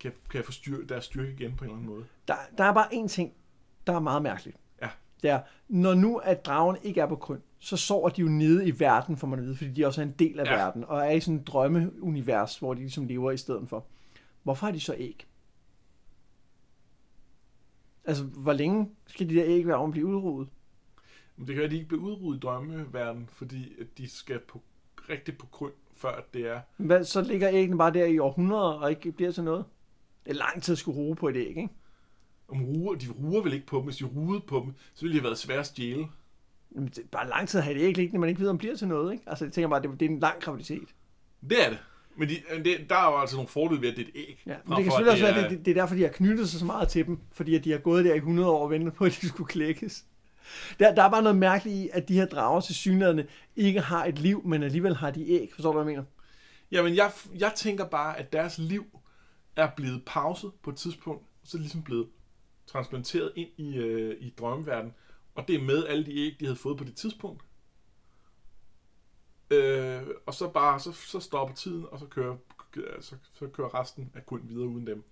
kan, kan få styr, deres styrke igen på en eller anden måde. Der, der er bare en ting, der er meget mærkeligt. Ja. Det er, når nu at dragen ikke er på grund, så sover de jo nede i verden, for man at vide, fordi de også er en del af ja. verden, og er i sådan et drømmeunivers, hvor de ligesom lever i stedet for. Hvorfor har de så æg? Altså, hvor længe skal de der æg være om at blive udryddet? Men det kan de ikke bliver udryddet i drømmeverden, fordi at de skal på, rigtig på grund, før det er... Hvad, så ligger æggene bare der i århundreder og ikke bliver til noget? Det er lang tid at skulle ruge på et æg, ikke? Om ruer, de ruer vel ikke på dem. Hvis de rugede på dem, så ville de have været svære at stjæle. Bare lang tid at have det æg liggende, man ikke ved, om bliver til noget, ikke? Altså, jeg tænker bare, det, det er en lang graviditet. Det er det. Men de, det, der er jo altså nogle fordele ved, at det er et æg. Ja, men det kan selvfølgelig også være, at det, det, er derfor, de har knyttet sig så meget til dem. Fordi at de har gået der i 100 år og ventet på, at de skulle klækkes. Der, der er bare noget mærkeligt i, at de her drager til synligheden ikke har et liv, men alligevel har de æg. Forstår du, hvad jeg mener? Jamen, jeg, jeg tænker bare, at deres liv er blevet pauset på et tidspunkt, så er det ligesom blevet transplanteret ind i, øh, i drømmeverdenen, og det er med alle de æg, de havde fået på det tidspunkt. Øh, og så bare, så, så stopper tiden, og så kører, så, så kører resten af kun videre uden dem.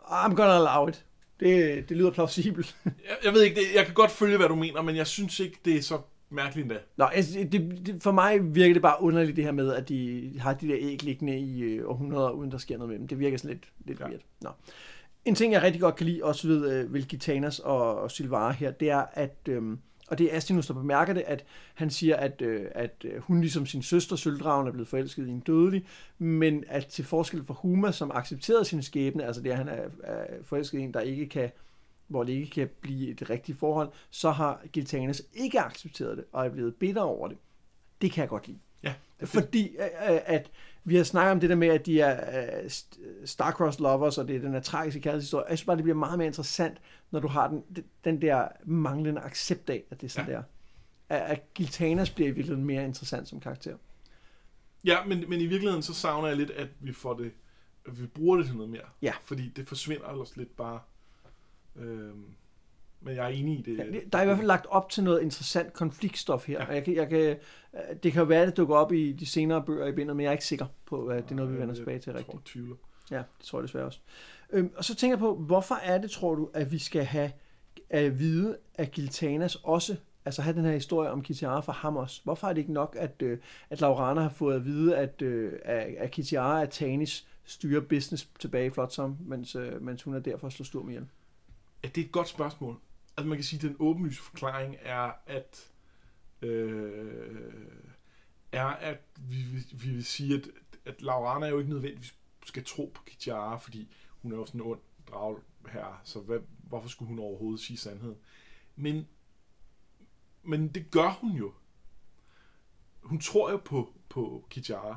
I'm gonna allow it. Det, det lyder plausibelt. [laughs] jeg, jeg ved ikke, det, jeg kan godt følge, hvad du mener, men jeg synes ikke, det er så mærkeligt endda. Nå, altså, det, det, for mig virker det bare underligt det her med, at de har de der æg liggende i øh, århundreder, uden der sker noget med dem. Det virker sådan lidt, lidt ja. weird. Nå. En ting, jeg rigtig godt kan lide, også ved øh, Vilgitanas og, og Silvara her, det er, at, øh, og det er Astinus, der bemærker det, at han siger, at, øh, at øh, hun ligesom sin søster, Sølvdragen, er blevet forelsket i en dødelig, men at til forskel fra Huma, som accepterede sin skæbne, altså det, at han er, er forelsket i en, der ikke kan hvor det ikke kan blive et rigtigt forhold, så har Giltanas ikke accepteret det, og er blevet bitter over det. Det kan jeg godt lide. Ja, Fordi at vi har snakket om det der med, at de er star-crossed lovers, og det er den her tragiske kærlighedshistorie. Jeg synes bare, det bliver meget mere interessant, når du har den, den der manglende accept af, at det er sådan ja. der. At Giltanas bliver i virkeligheden mere interessant som karakter. Ja, men, men i virkeligheden så savner jeg lidt, at vi får det, at vi bruger det til noget mere. Ja. Fordi det forsvinder også lidt bare Øhm, men jeg er enig i det. Ja, der er i hvert fald lagt op til noget interessant konfliktstof her. Ja. Og jeg kan, jeg kan, det kan jo være, at det dukker op i de senere bøger i bindet, men jeg er ikke sikker på, at det er noget, vi vender tilbage til rigtigt. Jeg tvivler. Ja, det tror jeg desværre også. Øhm, og så tænker jeg på, hvorfor er det, tror du, at vi skal have at vide, at Giltanas også altså have den her historie om Kitiara fra ham også. Hvorfor er det ikke nok, at, øh, at Laurana har fået at vide, at, øh, at Kitiara er Tanis styrer business tilbage i Flotsam, mens, øh, mens hun er der for at slå Sturm ihjel? Ja, det er et godt spørgsmål. Altså man kan sige, at den åbenlyse forklaring er, at øh, er, at vi, vi vil sige, at, at Laurana jo ikke nødvendigvis skal tro på Kitjara, fordi hun er jo sådan en ond drag her, så hvad, hvorfor skulle hun overhovedet sige sandheden? Men, men det gør hun jo. Hun tror jo på, på Kitjara,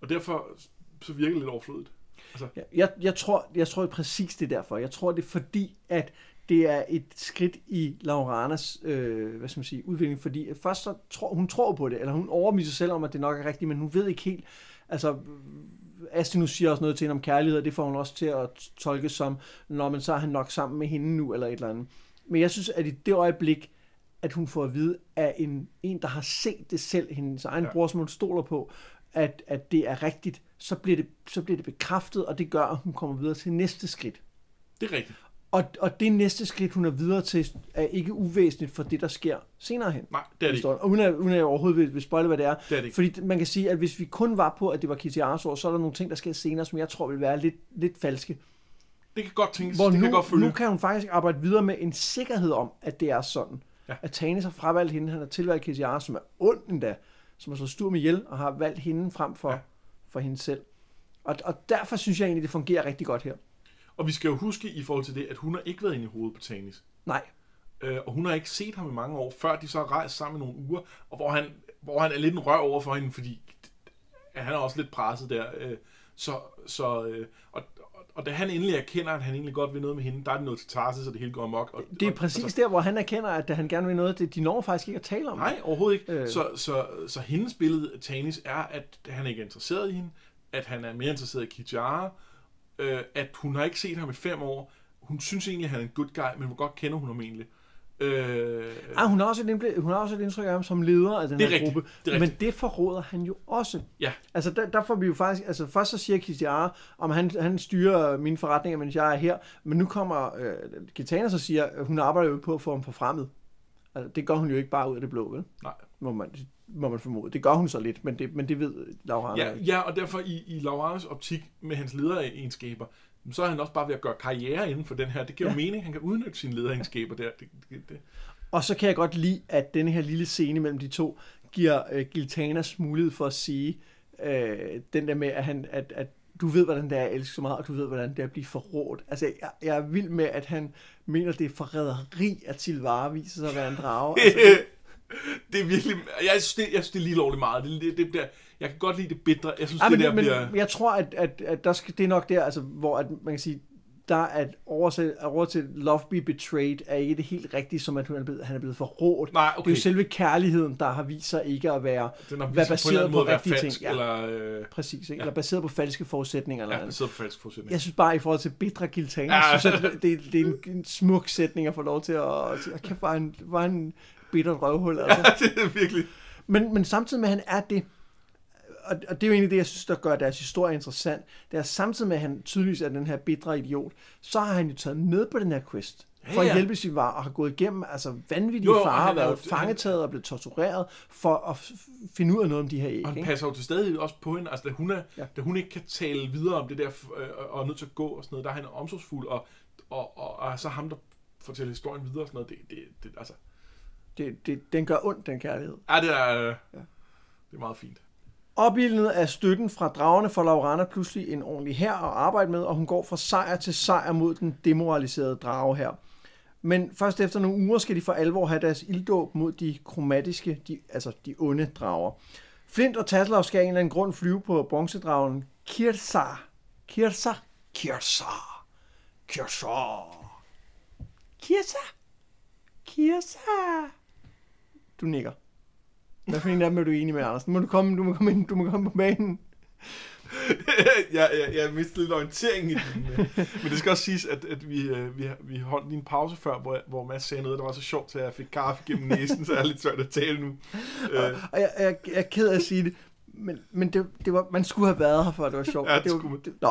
og derfor så virker det lidt overflødigt. Altså. Jeg, jeg, tror, jeg tror præcis det er derfor. Jeg tror, det er fordi, at det er et skridt i Lauranas øh, hvad skal man sige, udvikling, fordi først så tror, hun tror på det, eller hun overbeviser sig selv om, at det nok er rigtigt, men hun ved ikke helt, altså Astinus siger også noget til hende om kærlighed, og det får hun også til at tolke som, når man så er han nok sammen med hende nu, eller et eller andet. Men jeg synes, at i det øjeblik, at hun får at vide af en, en der har set det selv, hendes egen ja. bror, som hun stoler på, at, at det er rigtigt, så bliver, det, så bliver det bekræftet, og det gør, at hun kommer videre til næste skridt. Det er rigtigt. Og, og det næste skridt, hun er videre til, er ikke uvæsentligt for det, der sker senere hen. Nej, det er det ikke. Og uden at, uden at jeg overhovedet vil, vil spoile, hvad det er. Det er det ikke. Fordi man kan sige, at hvis vi kun var på, at det var Kitty Arsor, så er der nogle ting, der sker senere, som jeg tror vil være lidt, lidt falske. Det kan godt tænkes. Hvor det nu, kan godt følge. nu kan hun faktisk arbejde videre med en sikkerhed om, at det er sådan. Ja. At Tanis har fravalgt hende, han har tilvalgt Kitty Arsor, som er ond endda, som har slået stur med ihjel, og har valgt hende frem for, ja. for hende selv. Og, og derfor synes jeg egentlig, det fungerer rigtig godt her. Og vi skal jo huske i forhold til det, at hun har ikke været inde i hovedet på Tanis. Nej, Øh, og hun har ikke set ham i mange år, før de så har rejst sammen i nogle uger, og hvor han, hvor han er lidt en rør over for hende, fordi at han er også lidt presset der. Øh, så, så, øh, og, og, og da han endelig erkender, at han egentlig godt vil noget med hende, der er det noget til Tarsis, så det hele går amok. Og, det er og, præcis altså, der, hvor han erkender, at han gerne vil noget. Det, de når faktisk ikke at tale om. Nej, overhovedet ikke. Øh. Så, så, så hendes billede af Tanis er, at han ikke er interesseret i hende, at han er mere interesseret i Kijara, øh, at hun har ikke set ham i fem år. Hun synes egentlig, at han er en good guy, men hvor godt kender hun ham egentlig. Øh, Ah, hun, har også et indblik, hun har også et indtryk af ham som leder af den er her rigtigt, gruppe. det men det forråder han jo også. Ja. Altså, der, der får vi jo faktisk... Altså, først så siger Kitiara, om han, han styrer mine forretninger, mens jeg er her. Men nu kommer øh, Kitana så siger, at hun arbejder jo på at få ham forfremmet. Altså, det gør hun jo ikke bare ud af det blå, vel? Nej. Må man, må man formode. Det gør hun så lidt, men det, men det ved Laura. Ja, ja, og derfor i, i Lauranes optik med hans lederegenskaber, så er han også bare ved at gøre karriere inden for den her. Det giver ja. Jo mening, han kan udnytte sine lederegenskaber der. Det, det, det. Og så kan jeg godt lide, at denne her lille scene mellem de to giver øh, Giltanas mulighed for at sige øh, den der med, at, han, at, at du ved, hvordan det er at elske så meget, og du ved, hvordan det er at blive forrådt. Altså, jeg, jeg er vild med, at han mener, det er forræderi, at Silvara viser sig at være en drage. Altså, [laughs] det er virkelig... Jeg synes, det, jeg synes, det er lige lovligt meget. Det, det, det der, jeg kan godt lide det bedre. Jeg synes, Ej, det men, der men, bliver... jeg tror, at, at, at der skal, det er nok der, altså, hvor at man kan sige, der at oversæt, at over til Love Be Betrayed er ikke det helt rigtige, som at hun er blevet, han er blevet forrådt. Nej, Det er okay. jo selve kærligheden, der har vist sig ikke at være Den har være på baseret på være rigtige falsk, ting. Ja. eller... Øh, Præcis, ikke? Ja. Ja. eller baseret på falske forudsætninger. Eller ja, ja, baseret på falsk forudsætning. jeg synes bare, i forhold til Bidra Giltana, Ja. ja. synes, at det, det er en, en smuk sætning at få lov til at, at kæft, var en, var en bitter røvhul. Altså. Ja, [laughs] det er virkelig... Men, men samtidig med, at han er det, og, og det er jo egentlig det, jeg synes, der gør deres historie interessant, det er samtidig med, at han tydeligvis er den her bitre idiot, så har han jo taget med på den her quest, for Ja, ja. at hjælpe sin var, og har gået igennem altså vanvittige Jo, farer, er været fanget og blevet tortureret, for at finde ud af noget om de her æg. Og han passer jo til stadig også på hende. Altså, da hun, er. Ja. da hun ikke kan tale videre om det der, øh, og er nødt til at gå og sådan noget, der er han omsorgsfuld, og, og, og, og så ham, der fortæller historien videre og sådan noget. Det, det, det, altså, Det, det, den gør ondt, den kærlighed. ja, det er, øh, det er meget fint. Opildnet af støtten fra dragerne får Laurana pludselig en ordentlig hær at arbejde med, og hun går fra sejr til sejr mod den demoraliserede drage her. Men først efter nogle uger skal de for alvor have deres ilddåb mod de kromatiske, de, altså de onde drager. Flint og Taslov skal af en eller anden grund flyve på bronzedragen Kirsa. Kirsa. Kirsa. Kirsa. Kirsa. Kirsa. Du nikker. Hvad for en af dem er du enig med, Anders? Nu må du komme, du må komme ind, du må komme på banen. [laughs] jeg, jeg, jeg mistede lidt orientering i den. Men det skal også siges, at, at vi, øh, vi, vi holdt lige en pause før, hvor, hvor Mads sagde noget, der var så sjovt, så jeg fik kaffe gennem næsen, så jeg er lidt svært at tale nu. Øh, Og jeg, jeg, jeg er ked af at sige det, men, men det, det var, man skulle have været her, for at det var sjovt. Ja, det det var, det, nå.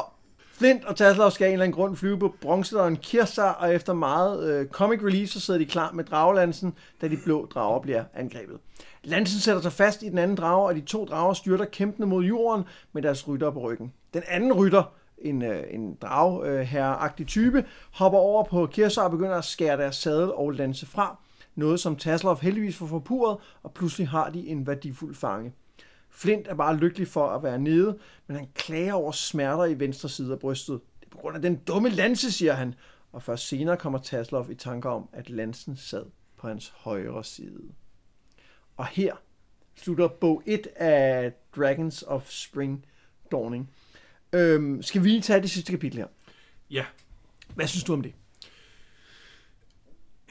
Flint og Taslov skal af en eller anden grund flyve på bronzedøren Kirsa, og efter meget øh, comic relief, så sidder de klar med dragelansen, da de blå drager bliver angrebet. Lansen sætter sig fast i den anden drage, og de to drager styrter kæmpende mod jorden med deres rytter på ryggen. Den anden rytter, en, øh, en dragherreagtig øh, herreagtig type, hopper over på Kirsa og begynder at skære deres sadel og lanse fra. Noget som Taslov heldigvis får forpurret, og pludselig har de en værdifuld fange. Flint er bare lykkelig for at være nede, men han klager over smerter i venstre side af brystet. Det er på grund af den dumme lanse, siger han. Og først senere kommer Taslov i tanker om, at lansen sad på hans højre side. Og her slutter bog 1 af Dragons of Spring Dawning. Øhm, skal vi lige tage det sidste kapitel her? ja. Hvad synes du om det?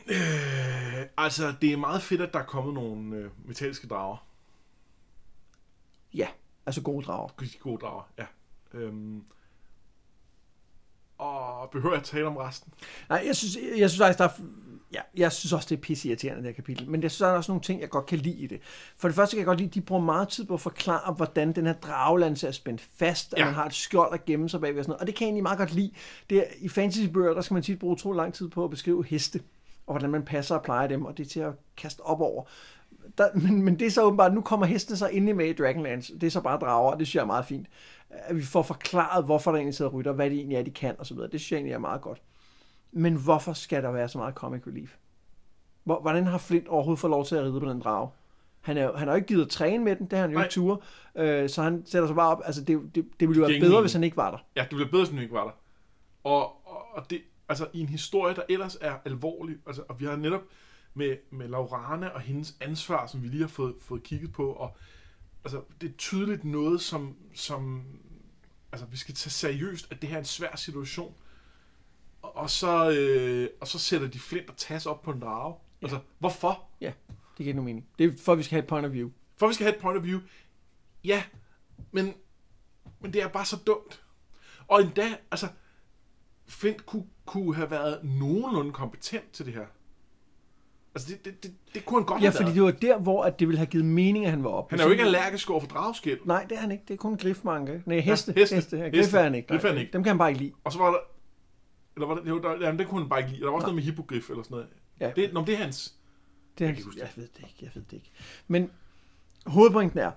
Øh, altså, det er meget fedt, at der er kommet nogle øh, metalliske drager. Ja, altså gode drager. De gode drager, ja. Øhm, Og behøver jeg tale om resten? Nej, jeg synes, jeg synes faktisk, der er, ja, jeg synes også, det er pisse irriterende, det her kapitel. Men jeg synes, der er også nogle ting, jeg godt kan lide i det. For det første kan jeg godt lide, at de bruger meget tid på at forklare, hvordan den her drageland er spændt fast, Ja. man har et skjold at gemme sig bagved og sådan noget. Og det kan jeg egentlig meget godt lide. Det er, I fantasybøger, der skal man tit bruge utrolig lang tid på at beskrive heste, og hvordan man passer og plejer dem, og det er til at kaste op over. Der, men, men det er så åbenbart, nu kommer hestene så endelig med i Dragonlance. Det er så bare drager, og det synes jeg er meget fint. At vi får forklaret, hvorfor der egentlig sidder rytter, hvad det egentlig er, de kan osv. Det synes jeg egentlig er meget godt. Men hvorfor skal der være så meget comic relief? Hvor, hvordan har Flint overhovedet fået lov til at ride på den drage? Han, er, han har jo ikke givet at træne med den, det har han jo ikke ture. Øh, så han sætter sig bare op. Altså, det, det, det ville jo være bedre, hvis han ikke var der. Ja, det bliver bedre, hvis den ikke var der. Og, og, og det, altså i en historie, der ellers er alvorlig, altså, og vi har netop med, med Laurane og hendes ansvar, som vi lige har fået, fået kigget på, og altså, det er tydeligt noget, som, som altså, vi skal tage seriøst, at det her er en svær situation. Og, og så, øh, og så sætter de Flint og Tas op på en drage. Altså, hvorfor? Ja, det giver ikke nogen mening. Det er for, at vi skal have et point of view. For vi skal have et point of view. Ja, men, men det er bare så dumt. Og endda, altså, Flint kunne, kunne have været nogenlunde kompetent til det her. Altså, det, det, det, det kunne han godt Ja, have fordi været. det var der, hvor at det ville have givet mening, at han var oppe. Han er jo ikke allergisk over for dragskæld. Nej, det er han ikke. Det er kun grifmanke. Nej, heste. heste. heste. Ja, grif er han ikke. Grif er han Nej, ikke. Dem kan han bare ikke lide. Og så var der... Eller var der, jo, der, jamen, det kunne han bare ikke lide. Der var også noget med hippogrif eller sådan noget. Ja. Det, nå, det er hans. Det er, Jeg ikke huske jeg ved det ikke, jeg ved det ikke. Men hovedpointen er,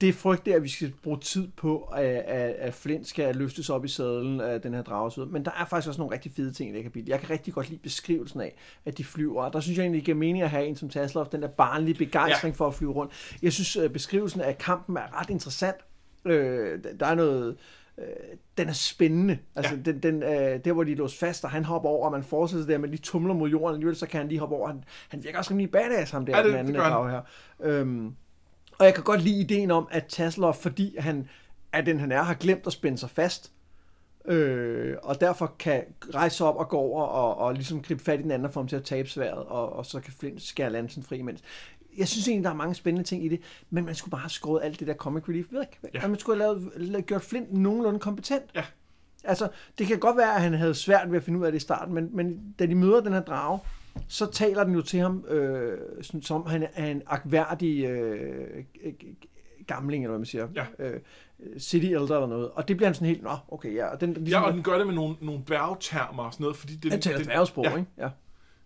det er frygt, det er, at vi skal bruge tid på, at, at, at Flint skal løftes op i sadlen af den her dragesød. Men der er faktisk også nogle rigtig fede ting i det kapitel. Jeg kan rigtig godt lide beskrivelsen af, at de flyver. Og der synes jeg egentlig, det giver mening at have en som Tasloff, den der barnlige begejstring ja. for at flyve rundt. Jeg synes, at beskrivelsen af kampen er ret interessant. Øh, der er noget... Øh, den er spændende. Altså, ja. den, den, øh, der hvor de er låst fast, og han hopper over, og man fortsætter der, men de tumler mod jorden, alligevel så kan han lige hoppe over. Han, han virker også rimelig badass, ham der, Ja, det- den anden det her. Øhm, og jeg kan godt lide ideen om, at Tasloff, fordi han er den han er, har glemt at spænde sig fast, øh, og derfor kan rejse sig op og gå over og, og ligesom gribe fat i den anden og få ham til at tabe sværet, og, og så kan Flint skære lansen fri imens. Jeg synes egentlig, der er mange spændende ting i det, men man skulle bare have skåret alt det der comic relief væk. Ja. Man skulle have lavet, lavet, gjort Flint nogenlunde kompetent. Ja. Altså, det kan godt være, at han havde svært ved at finde ud af det i starten, men, men da de møder den her drage, så taler den jo til ham, øh, sådan, som han er en akværdig øh, gamling, eller hvad man siger. Ja. Øh, city elder eller noget. Og det bliver han sådan helt, nå, okay, ja. Og den, Ja, ligesom, og den gør det med nogle, nogle dværgtermer og sådan noget, fordi det... han taler det, dværgesprog, ja. ikke? Ja.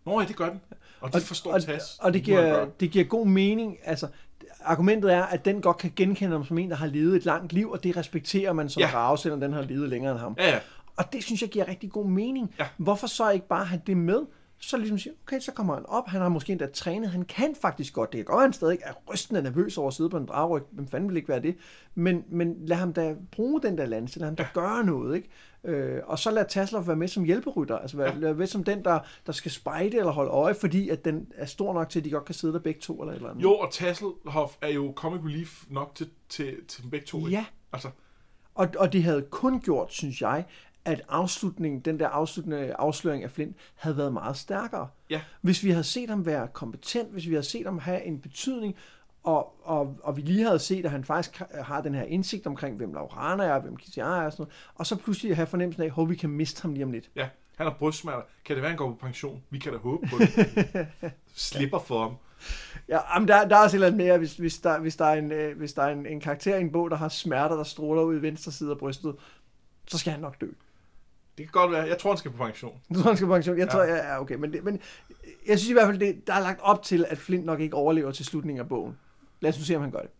Nå ja, det gør den. Og de forstår og, tas. og det, giver, det giver god mening. Altså, argumentet er, at den godt kan genkende ham som en, der har levet et langt liv, og det respekterer man som Ja. ja. drage, selvom den har levet længere end ham. Ja, ja. Og det synes jeg giver rigtig god mening. Ja. Hvorfor så ikke bare have det med? Så ligesom sige, okay, så kommer han op, han har måske endda trænet, han kan faktisk godt, det kan godt være, han stadig er rystende nervøs over at sidde på en dragryg, hvem fanden vil ikke være det? Men, men lad ham da bruge den der lanse, lad ham da gøre noget, ikke? Øh, og så lad Tasloff være med som hjælperytter, altså være, Ja. ja. med som den, der, der skal spejde eller holde øje, fordi at den er stor nok til, at de godt kan sidde der begge to eller et eller andet. Jo, og Tasselhoff er jo comic relief nok til, til, til begge to. ikke? Ja, Altså, Og, og det havde kun gjort, synes jeg, at afslutningen, den der afsluttende afsløring af Flint, havde været meget stærkere. Ja. Hvis vi havde set ham være kompetent, hvis vi havde set ham have en betydning, og, og, og vi lige havde set, at han faktisk har den her indsigt omkring, hvem Laurana er, hvem Kitiara er og sådan noget, og så pludselig have fornemmelsen af, at vi kan miste ham lige om lidt. ja, han har brystsmerter. Kan det være, han går på pension? Vi kan da håbe på det. [laughs] Slipper for ham. Ja, men der, der er også et eller andet mere, hvis, hvis, der, hvis der er, en, øh, hvis der er en, en karakter i en bog, der har smerter, der stråler ud i venstre side af brystet, så skal han nok dø. Det kan godt være. Jeg tror, han skal på pension. Du tror, han skal på pension? Jeg Ja. tror, ja, ja okay. Men, det, men jeg synes i hvert fald, det, der er lagt op til, at Flint nok ikke overlever til slutningen af bogen. Lad os nu se, om han gør det.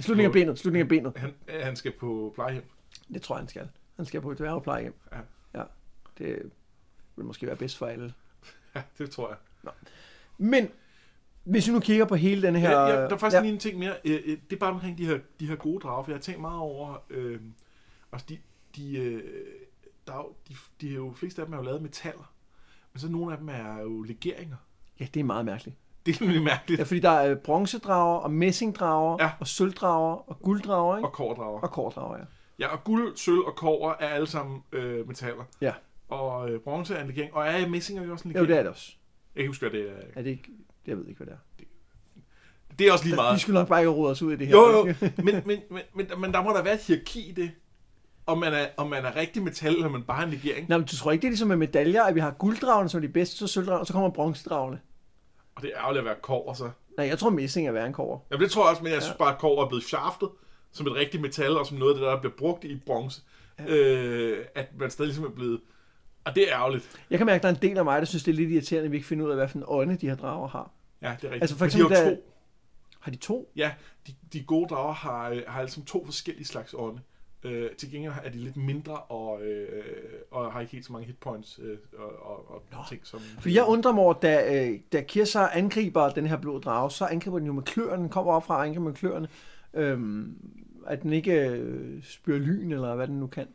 Slutningen af benet, slutningen af benet. Han, han skal på plejehjem. Det tror jeg, han skal. Han skal på et dværgeplejehjem. Ja. ja. Det vil måske være bedst for alle. [laughs] Ja, det tror jeg. Men, hvis vi nu kigger på hele den her... Ja, ja, der er faktisk ja, ja. lige en ting mere. Øh, øh, Det er bare omkring de her, de her gode drager, for jeg har tænkt meget over... Øh, altså, de, de, øh, der er jo, de, de er jo, fleste af dem er jo lavet af metaller. Men så nogle af dem er jo legeringer. ja, det er meget mærkeligt. Det er nemlig mærkeligt. Ja, fordi der er øh, bronzedrager, og messingdrager, Ja. og sølvdrager, og gulddrager, ikke? Og kårdrager. Og kårdrager, ja. Ja, og guld, sølv og kårer er alle sammen øh, metaller. Ja. Og øh, bronze er en legering. Og er messing er jo også en Jo, legering. det er det også. Jeg kan huske, hvad det er. Er det ikke... Jeg ved ikke, hvad det er. Det er også lige meget. Vi skulle nok bare ikke rode os ud i det her. Jo, jo, men, men, men, men, men der må der være et hierarki i det. Om man er, om man er rigtig metal, eller man bare er en legering. Nå, men du tror ikke, det er ligesom med medaljer, at vi har gulddragene som er de bedste, så sølvdragene, og så kommer bronzedragene. Og det er ærgerligt at være kover, så. Nej, jeg tror messing er værre end kover. Jamen, det tror jeg også, men jeg synes bare, at kover er blevet shaftet som et rigtigt metal, og som noget af det, der bliver brugt i bronze. Ja. Øh, at man stadig ligesom er blevet... Og det er ærgerligt. Jeg kan mærke, at der er en del af mig, der synes, det er lidt irriterende, at vi ikke finder ud af, hvad for en ånde de her drager har. Ja, det er rigtigt. Altså for Men de eksempel, har der- to. Har de to? Ja, de, de gode drager har, har altså to forskellige slags ånde. Øh, til gengæld er de lidt mindre og, øh, og har ikke helt så mange hitpoints øh, og, og, og ting som... Fordi jeg undrer mig over, da, øh, da Kirsa angriber den her blå drage, så angriber den jo med kløerne, den kommer op fra og angriber med kløerne. Øhm, at den ikke øh, spyrer lyn, eller hvad den nu kan.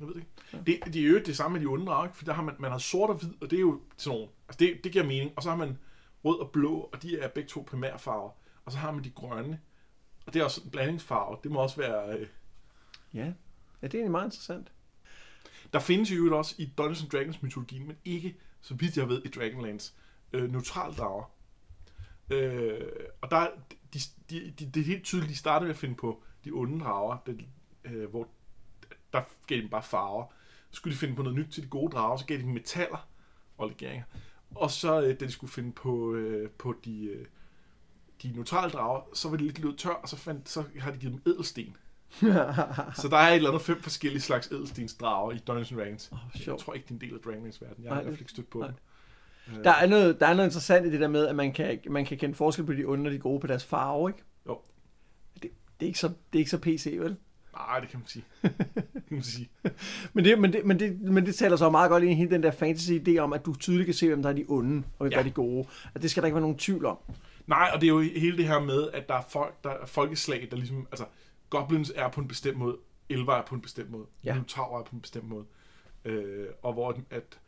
Jeg ved det ikke. Det, det er jo det samme med de drager, ikke? for der har man, man har sort og hvid, og det er jo sådan nogle, altså det, det giver mening. Og så har man rød og blå, og de er begge to primærfarver. Og så har man de grønne, og det er også en blandingsfarve. Det må også være... Øh, Ja, ja det er egentlig meget interessant. Der findes jo øvrigt også i Dungeons Dragons mytologien, men ikke, så vidt jeg ved, i Dragonlance, øh, neutral drager. Øh, og der, er- de, de, de, det er helt tydeligt, de startede med at finde på de onde drager, det, øh, hvor der gav de dem bare farver. Så skulle de finde på noget nyt til de gode drager, så gav de dem metaller og legeringer. Og så, øh, da de skulle finde på, øh, på de, øh, de neutrale drager, så var de lidt løbet tør, og så, fandt, så har de givet dem edelsten. [laughs] Så der er et eller andet fem forskellige slags edelstensdrager i Dungeons and Dragons. Åh, jeg tror ikke, det er en del af Dragonlance verden. Jeg har i hvert det- fald ikke stødt på nej. dem. Der er, noget, der er noget interessant i det der med, at man kan, man kan kende forskel på de onde og de gode på deres farve, ikke? Jo. Det, det, er ikke så, det er ikke så PC, vel? Nej, det kan man sige. [laughs] det kan man sige. Men det, men, det, men, det, men det taler så meget godt ind i hele den der fantasy-idé om, at du tydeligt kan se, hvem der er de onde, og hvem Ja. der er de gode. At det skal der ikke være nogen tvivl om. Nej, og det er jo hele det her med, at der er folk, der er folkeslag, der ligesom, altså, goblins er på en bestemt måde, elver er på en bestemt måde, Ja. minotaurer er på en bestemt måde, øh, og hvor at,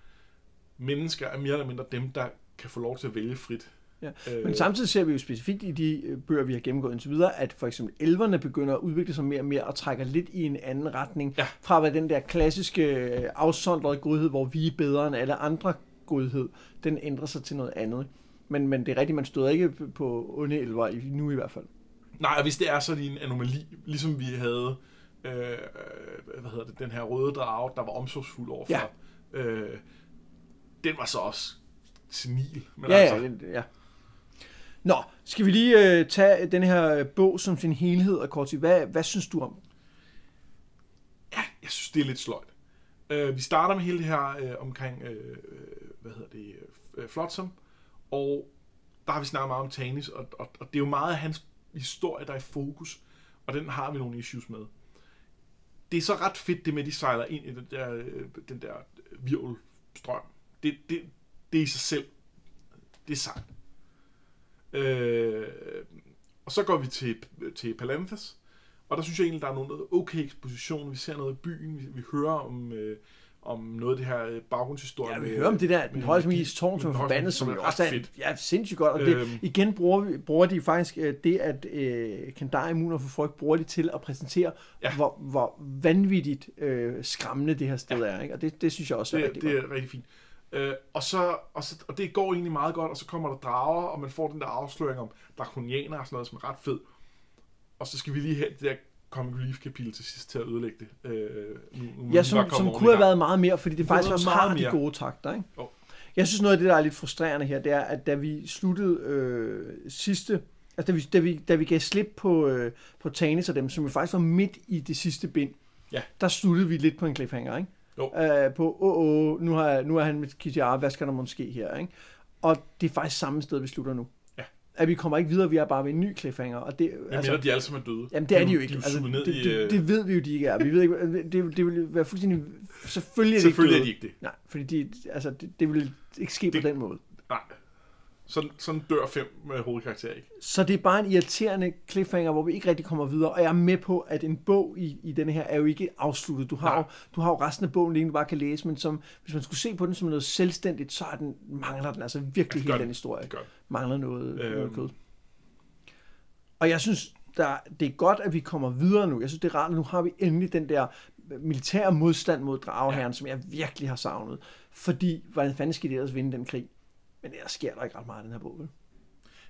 mennesker er mere eller mindre dem, der kan få lov til at vælge frit. Ja. Øh, Men samtidig ser vi jo specifikt i de øh, bøger, vi har gennemgået indtil videre, at for eksempel elverne begynder at udvikle sig mere og mere og trækker lidt i en anden retning. Ja. Fra at være den der klassiske øh, afsondrede godhed, hvor vi er bedre end alle andre godhed, den ændrer sig til noget andet. Men, men det er rigtigt, man støder ikke på onde elver, nu i hvert fald. Nej, og hvis det er, så det en anomali, ligesom vi havde, øh, øh, hvad hedder det, den her røde drage, der var omsorgsfuld overfor. Ja. Øh, den var så også senil. Men Ja, altså, ja, det- ja. Nå, skal vi lige øh, tage den her øh, bog som sin helhed, og kort sige, hvad, hvad synes du om ja, jeg synes, det er lidt sløjt. Øh, vi starter med hele det her øh, omkring, øh, øh, hvad hedder det, øh, Flotsam, og der har vi snakket meget om Tanis, og, og, og det er jo meget af hans historie, der er i fokus, og den har vi nogle issues med. Det er så ret fedt, det med, at de sejler ind i den der, øh, den der øh, virvelstrøm. Det, det, det er i sig selv, det er sejt. Øh, og så går vi til, til Palanthas, og der synes jeg egentlig, der er noget okay eksposition. Vi ser noget i byen, vi, vi hører om, øh, om noget af det her øh, baggrundshistorie. Ja, vi hører om det der, den højeste magi- magis tårn, som er forbandet, som ret også er fedt. ja, sindssygt godt. Og det, Øhm. igen bruger, vi, bruger de faktisk øh, det, at øh, Kendar Immuner for Frygt bruger de til at præsentere, ja. Hvor, hvor vanvittigt øh, skræmmende det her sted ja. er. Ikke? Og det, det synes jeg også er det, rigtig det godt. er rigtig fint. Øh, og, så, og, så, og det går egentlig meget godt, og så kommer der drager, og man får den der afsløring om drakonianer og sådan noget, som er ret fed. Og så skal vi lige have det der Comic Relief kapitel til sidst til at ødelægge det. Øh, nu, nu Ja, som, som kunne have været meget mere, fordi det Det faktisk også har meget de mere. gode takter. Ikke? Jo. Jeg synes noget af det, der er lidt frustrerende her, det er, at da vi sluttede øh, sidste... Altså, da vi, da, vi, da vi gav slip på, øh, på Tanis og dem, som jo faktisk var midt i det sidste bind, Ja. der sluttede vi lidt på en cliffhanger, ikke? Jo. Øh, på, åh, åh, nu, har, nu er han med Kitjar, hvad skal der måske her, ikke? Og det er faktisk samme sted, vi slutter nu. At vi kommer ikke videre, vi er bare ved en ny cliffhanger. Og det, Jeg altså, mener, de alle sammen er døde. Jamen, det er de jo De ikke. er jo Altså, det, i... det, øh, det, ved vi jo, de ikke er. Vi ved ikke, det, det vil være fuldstændig... Selvfølgelig er det Selvfølgelig er ikke de døde. ikke det. Nej, fordi de, altså, det, det vil ikke ske Det- på den måde. Nej. Sådan, sådan dør fem med hovedkarakterer ikke. Så det er bare en irriterende cliffhanger, hvor vi ikke rigtig kommer videre. Og jeg er med på, at en bog i, i denne her er jo ikke afsluttet. Du har, Nej. jo, du har jo resten af bogen, liggende, du bare kan læse, men som, hvis man skulle se på den som noget selvstændigt, så er den, mangler den altså virkelig det hele den den. historie. Det. Mangler noget, øhm. noget kød. Og jeg synes, der, det er godt, at vi kommer videre nu. Jeg synes, det er rart, at nu har vi endelig den der militære modstand mod drageherren, ja. som jeg virkelig har savnet. Fordi, hvordan fanden skal de ellers vinde den krig? Men der sker der ikke ret meget i den her bog, vel?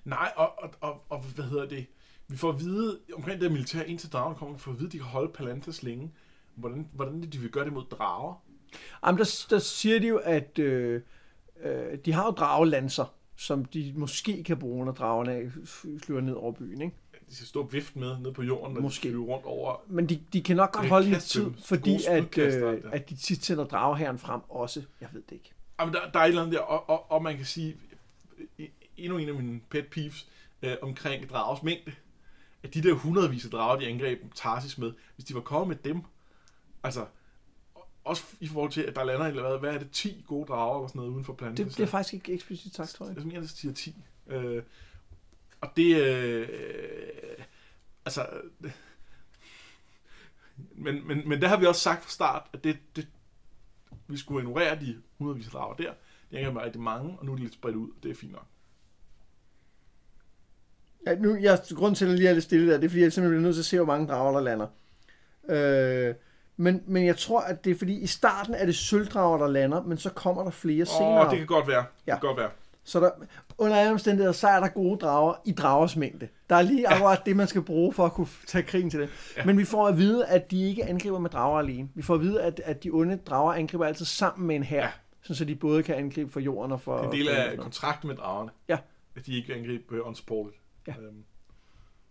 Nej, og, og, og, og hvad hedder det? Vi får at vide, omkring det militær, indtil dragen kommer, vi får at vide, at de kan holde Palanthas længe. hvordan, hvordan de vil gøre det mod drager. Jamen, der, der siger de jo, at øh, øh, de har jo dragelanser, som de måske kan bruge, når dragerne flyver ned over byen, ikke? De skal stå og vifte med ned på jorden, når Måske. de flyver rundt over. Men de, de kan nok godt kan holde lidt tid, fordi at, øh, at de tit sender drageherren frem også. Jeg ved det ikke. Jamen, der, der er et eller andet der, og, og, og man kan sige, endnu en af mine pet peeves øh, omkring dragers mængde, at de der hundredvis af drager, de angreb Tarsis med, hvis de var kommet med dem, altså, også i forhold til, at der lander, eller hvad, hvad er det, 10 gode drager eller sådan noget uden for planeten. Det bliver faktisk ikke eksplicit sagt, tror jeg. Jeg mener, det siger 10. Øh, og det, øh, altså, [laughs] men, men, men der har vi også sagt fra start, at det, det, vi skulle ignorere de hundredvis af drager der. Det er rigtig mange, og nu er de lidt spredt ud, og det er fint nok. Ja, nu, jeg, grunden til, at jeg lige er lidt stille der, det er, fordi jeg simpelthen bliver nødt til at se, hvor mange drager, der lander. Øh, men, men jeg tror, at det er fordi, i starten er det sølvdrager, der lander, men så kommer der flere senere. Åh, det kan godt være. Det Ja. kan godt være. Så der, under alle omstændigheder, så er der gode drager i dragers mængde. Der er lige akkurat det, man skal bruge for at kunne tage krigen til det. Ja. Men vi får at vide, at de ikke angriber med drager alene. Vi får at vide, at, at de onde drager angriber altid sammen med en hær. Ja. Sådan, så de både kan angribe for jorden og for... Det er en del af kontrakten med dragerne. Ja. At de ikke angriber unsupported. Ja. Øhm,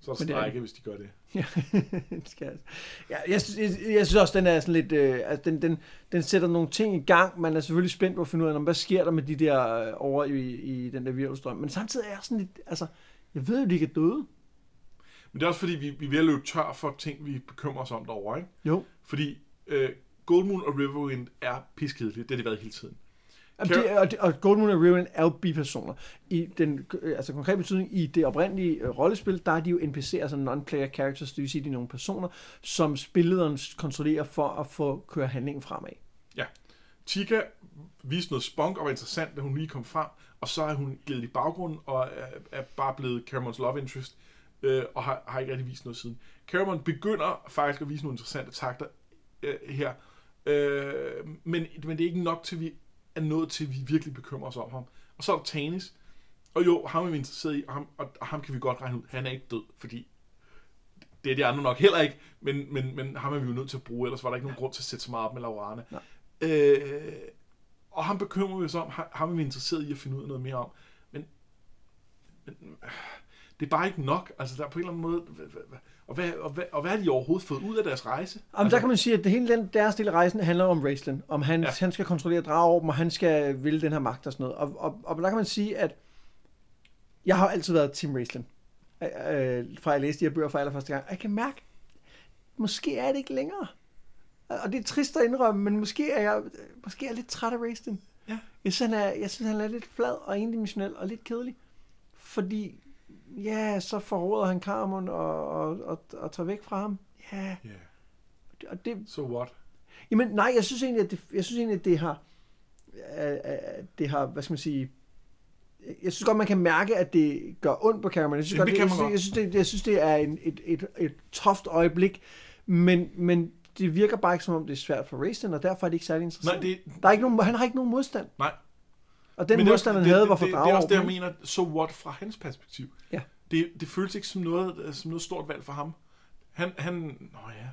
så er strække, hvis de gør det. [laughs] Ja, det skal. Ja, jeg, synes- jeg, jeg synes også, den er sådan lidt... Øh, altså, den, den, den sætter nogle ting i gang. Man er selvfølgelig spændt på at finde ud af, hvad sker der med de der øh, over i, i den der virvelstrøm. Men samtidig er jeg sådan lidt... Altså, jeg ved jo, de ikke er døde. Men det er også fordi, vi, vi er ved at løbe tør for ting, vi bekymrer os om derovre, ikke? Jo. Fordi øh, Goldmoon og Riverwind er piskedelige. Det har de været hele tiden. Jamen, det, og, og Goldmoon og Riven er jo bipersoner. I den øh, altså konkret betydning, i det oprindelige øh, rollespil, der er de jo NPC'er, altså non-player characters, det vil sige, de er nogle personer, som spillederen kontrollerer for at få køre handlingen fremad. Tika viste noget spunk og var interessant, da hun lige kom frem, og så er hun givet i baggrunden og er, er bare blevet Caramons love interest, øh, og har, har ikke rigtig vist noget siden. Caramon begynder faktisk at vise nogle interessante takter øh, her, øh, men, men det er ikke nok til, vi er nået til, at vi virkelig bekymrer os om ham. Og så er der Tanis, og jo, ham er vi interesseret i, og ham, og, ham kan vi godt regne ud, han er ikke død, fordi det er de andre nok heller ikke, men, men, men ham er vi jo nødt til at bruge, ellers var der ikke nogen grund til at sætte så meget op med Laurana. Nej. Øh, og ham bekymrer vi os om, ham- er vi interesseret i at finde ud af noget mere om. Men, men øh, det er bare ikke nok. Altså, der er på en eller anden måde... hva- hva- hva- Og hvad, og, hvad, og hvad har de overhovedet fået ud af deres rejse? Jamen, altså, der kan man sige, at det hele den, deres del af rejsen handler om Raistlin. Om han, Ja. han skal kontrollere drageorben, og han skal ville den her magt og sådan noget. Og, og, og der kan man sige, at jeg har altid været Team Raistlin. Øh, fra jeg læste de her bøger for allerførste gang. Og jeg kan mærke, måske er det ikke længere. Og det er trist at indrømme, men måske er jeg, måske er jeg lidt træt af Raistlin. Ja. Jeg synes, han er, jeg synes, han er lidt flad og endimensionel og lidt kedelig. Fordi, ja, så forråder han Carmon og, og, og, og tager væk fra ham. Ja, Yeah. og det, So what? Jamen nej, jeg synes egentlig, at det, jeg synes egentlig, at det har, det har, hvad skal man sige, jeg synes godt, man kan mærke, at det gør ondt på Cameron. Jeg synes, godt, det jeg, synes, jeg, synes, det, jeg synes, det er en, et, et, et toft øjeblik, men, men det virker bare ikke som om, det er svært for Raistin, og derfor er det ikke særlig interessant. Nej, det, Der er ikke nogen, han har ikke nogen modstand. nej. Og den modstand, han havde, var for det, det, er også det, jeg drager. mener, so what fra hans perspektiv. Ja. Det, det føles ikke som noget, som noget stort valg for ham. Han, han, nå ja.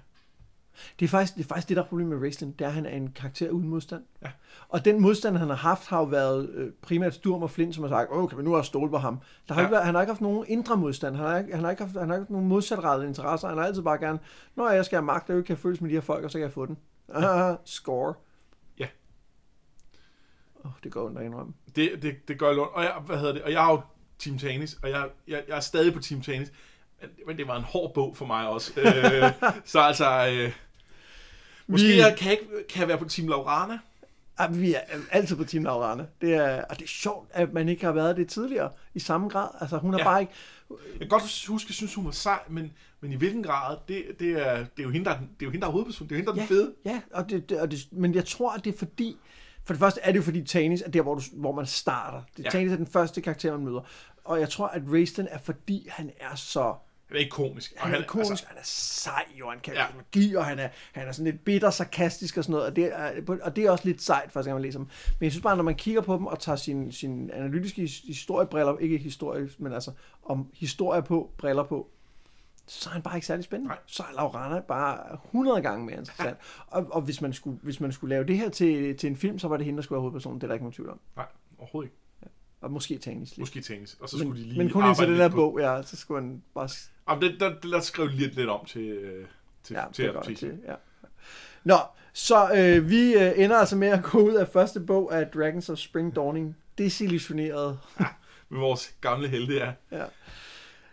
Det er, faktisk, det er faktisk det, der er problemet med Raistlin, det er, at han er en karakter uden modstand. Ja. Og den modstand, han har haft, har jo været øh, primært Sturm og Flint, som har sagt, åh, kan vi nu også stole på ham? Der har Ja. ikke været, han har ikke haft nogen indre modstand, han har ikke, han har ikke haft, han har ikke haft nogen modsatrettede interesser, han har altid bare gerne, når jeg skal have magt, og jeg kan føles med de her folk, og så kan jeg få den. Ah, [laughs] score. Ja. Oh, det går ondt at indrømme. Det, det, det gør ondt. Og jeg, hvad hedder det? Og jeg har jo Team Tanis, og jeg, jeg, jeg er stadig på Team Tanis. Men- det var en hård bog for mig også. øh, [laughs] så altså... Øh, måske Vi- jeg kan, ikke, kan jeg være på Team Laurana. Ah, vi er altid på Team Laurane. Det er, og det er sjovt, at man ikke har været det tidligere i samme grad. Altså, hun har Ja. bare ikke... Jeg kan godt huske, at jeg synes, hun var sej, men, men i hvilken grad, det, det, er, det er jo hende, der er, det er jo hende, der er hovedpersonen. Det er jo hende, der er den fede. Ja, og det, det, og det, men jeg tror, at det er fordi... For det første er det jo fordi Tanis er der, hvor, du, hvor man starter. Det, Ja. Tanis er den første karakter, man møder. Og jeg tror, at Raistlin er fordi, han er så... Han er ikonisk. Og Han er ikonisk, Altså, han er sej, jo, han kan Ja. magi, og han er, han er sådan lidt bitter, sarkastisk og sådan noget, og det er, og det er også lidt sejt, første gang man læser dem. Men jeg synes bare, når man kigger på dem og tager sine sin analytiske his- historiebriller, ikke historie, men altså om historie på, briller på, så er han bare ikke særlig spændende. Nej. Så er Laurana bare 100 gange mere interessant. og, og hvis, man skulle, hvis man skulle lave det her til, til en film, så var det hende, der skulle være hovedpersonen. Det er der ikke nogen tvivl om. Nej, overhovedet ikke. Og måske Tanis. Måske tennis. Og så Men, skulle de lige men kun indtil den der på- bog, ja, så skulle han bare... Jamen, det, der, der skrev lidt, lidt om til, øh, til, Ja, til adaptation. til, ja. Nå, så øh, vi øh, ender altså med at gå ud af første bog af Dragons of Spring Dawning. Desillusioneret. Med vores gamle helte, ja. Ja.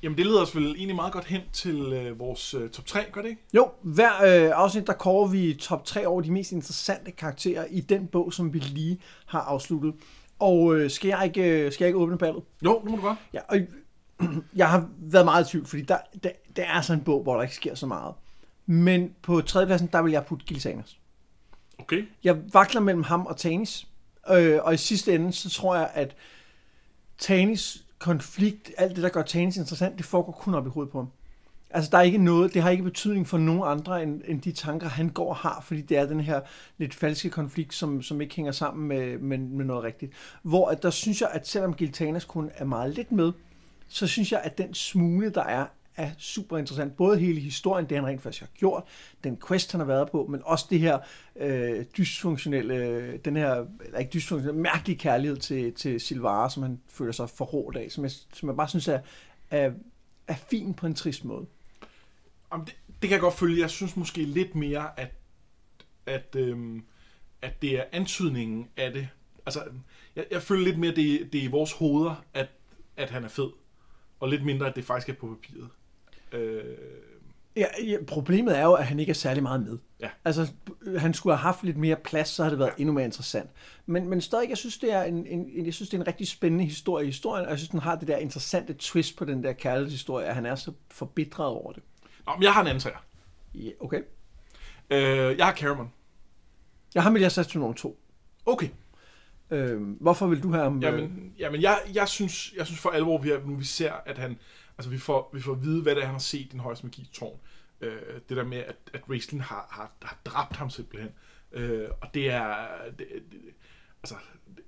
Jamen, det leder os vel egentlig meget godt hen til øh, vores øh, top 3, gør det ikke? Jo, hver øh, afsnit, der kårer vi top 3 over de mest interessante karakterer i den bog, som vi lige har afsluttet. Og øh, skal, jeg ikke, øh, skal jeg ikke åbne ballet? Jo, det må du godt. Ja, og [clears throat] jeg har været meget i tvivl, fordi der, der, der er sådan en bog, hvor der ikke sker så meget. Men på tredjepladsen, der vil jeg putte Gilsanas. Okay. Jeg vakler mellem ham og Tanis. Øh, og i sidste ende, så tror jeg, at Tanis konflikt, alt det, der gør Tanis interessant, det foregår kun op i hovedet på ham. Altså, der er ikke noget, det har ikke betydning for nogen andre, end, end de tanker, han går og har, fordi det er den her lidt falske konflikt, som, som ikke hænger sammen med, med, med noget rigtigt. Hvor at der synes jeg, at selvom Giltanas kun er meget lidt med, så synes jeg, at den smule, der er, er super interessant. Både hele historien, det han rent faktisk har gjort, den quest, han har været på, men også det her øh, dysfunktionelle, den her, eller ikke dysfunktionelle, mærkelige kærlighed til, til Silvara, som han føler sig forrådt af, som jeg, som jeg bare synes er, er, er fin på en trist måde. Jamen, det, det kan jeg godt følge. Jeg synes måske lidt mere, at, at, øhm, at det er antydningen af det. Altså, jeg, jeg føler lidt mere, at det, det er i vores hoveder, at, at han er fed. Og lidt mindre, at det faktisk er på papiret. Øh, Ja, ja, problemet er jo, at han ikke er særlig meget med. Ja. Altså, han skulle have haft lidt mere plads, så havde det været ja. endnu mere interessant. Men, men stadig, jeg synes, det er en, en, en, jeg synes, det er en rigtig spændende historie i historien, og jeg synes, den har det der interessante twist på den der kærlighedshistorie, at han er så forbitret over det. Nå, men jeg har en anden træer. Ja, okay. Øh, jeg har Caramon. Jeg har til nummer to. Okay. Øh, hvorfor vil du have ham? øh, Jamen, jamen jeg, jeg, synes, jeg synes for alvor, vi, er, nu vi ser, at han... Altså, vi får, vi får at vide, hvad det er, han har set i den højeste magi tårn. Øh, det der med, at, at Raistlin har, har, har dræbt ham simpelthen. Øh, og det er... Det, det, altså... Det,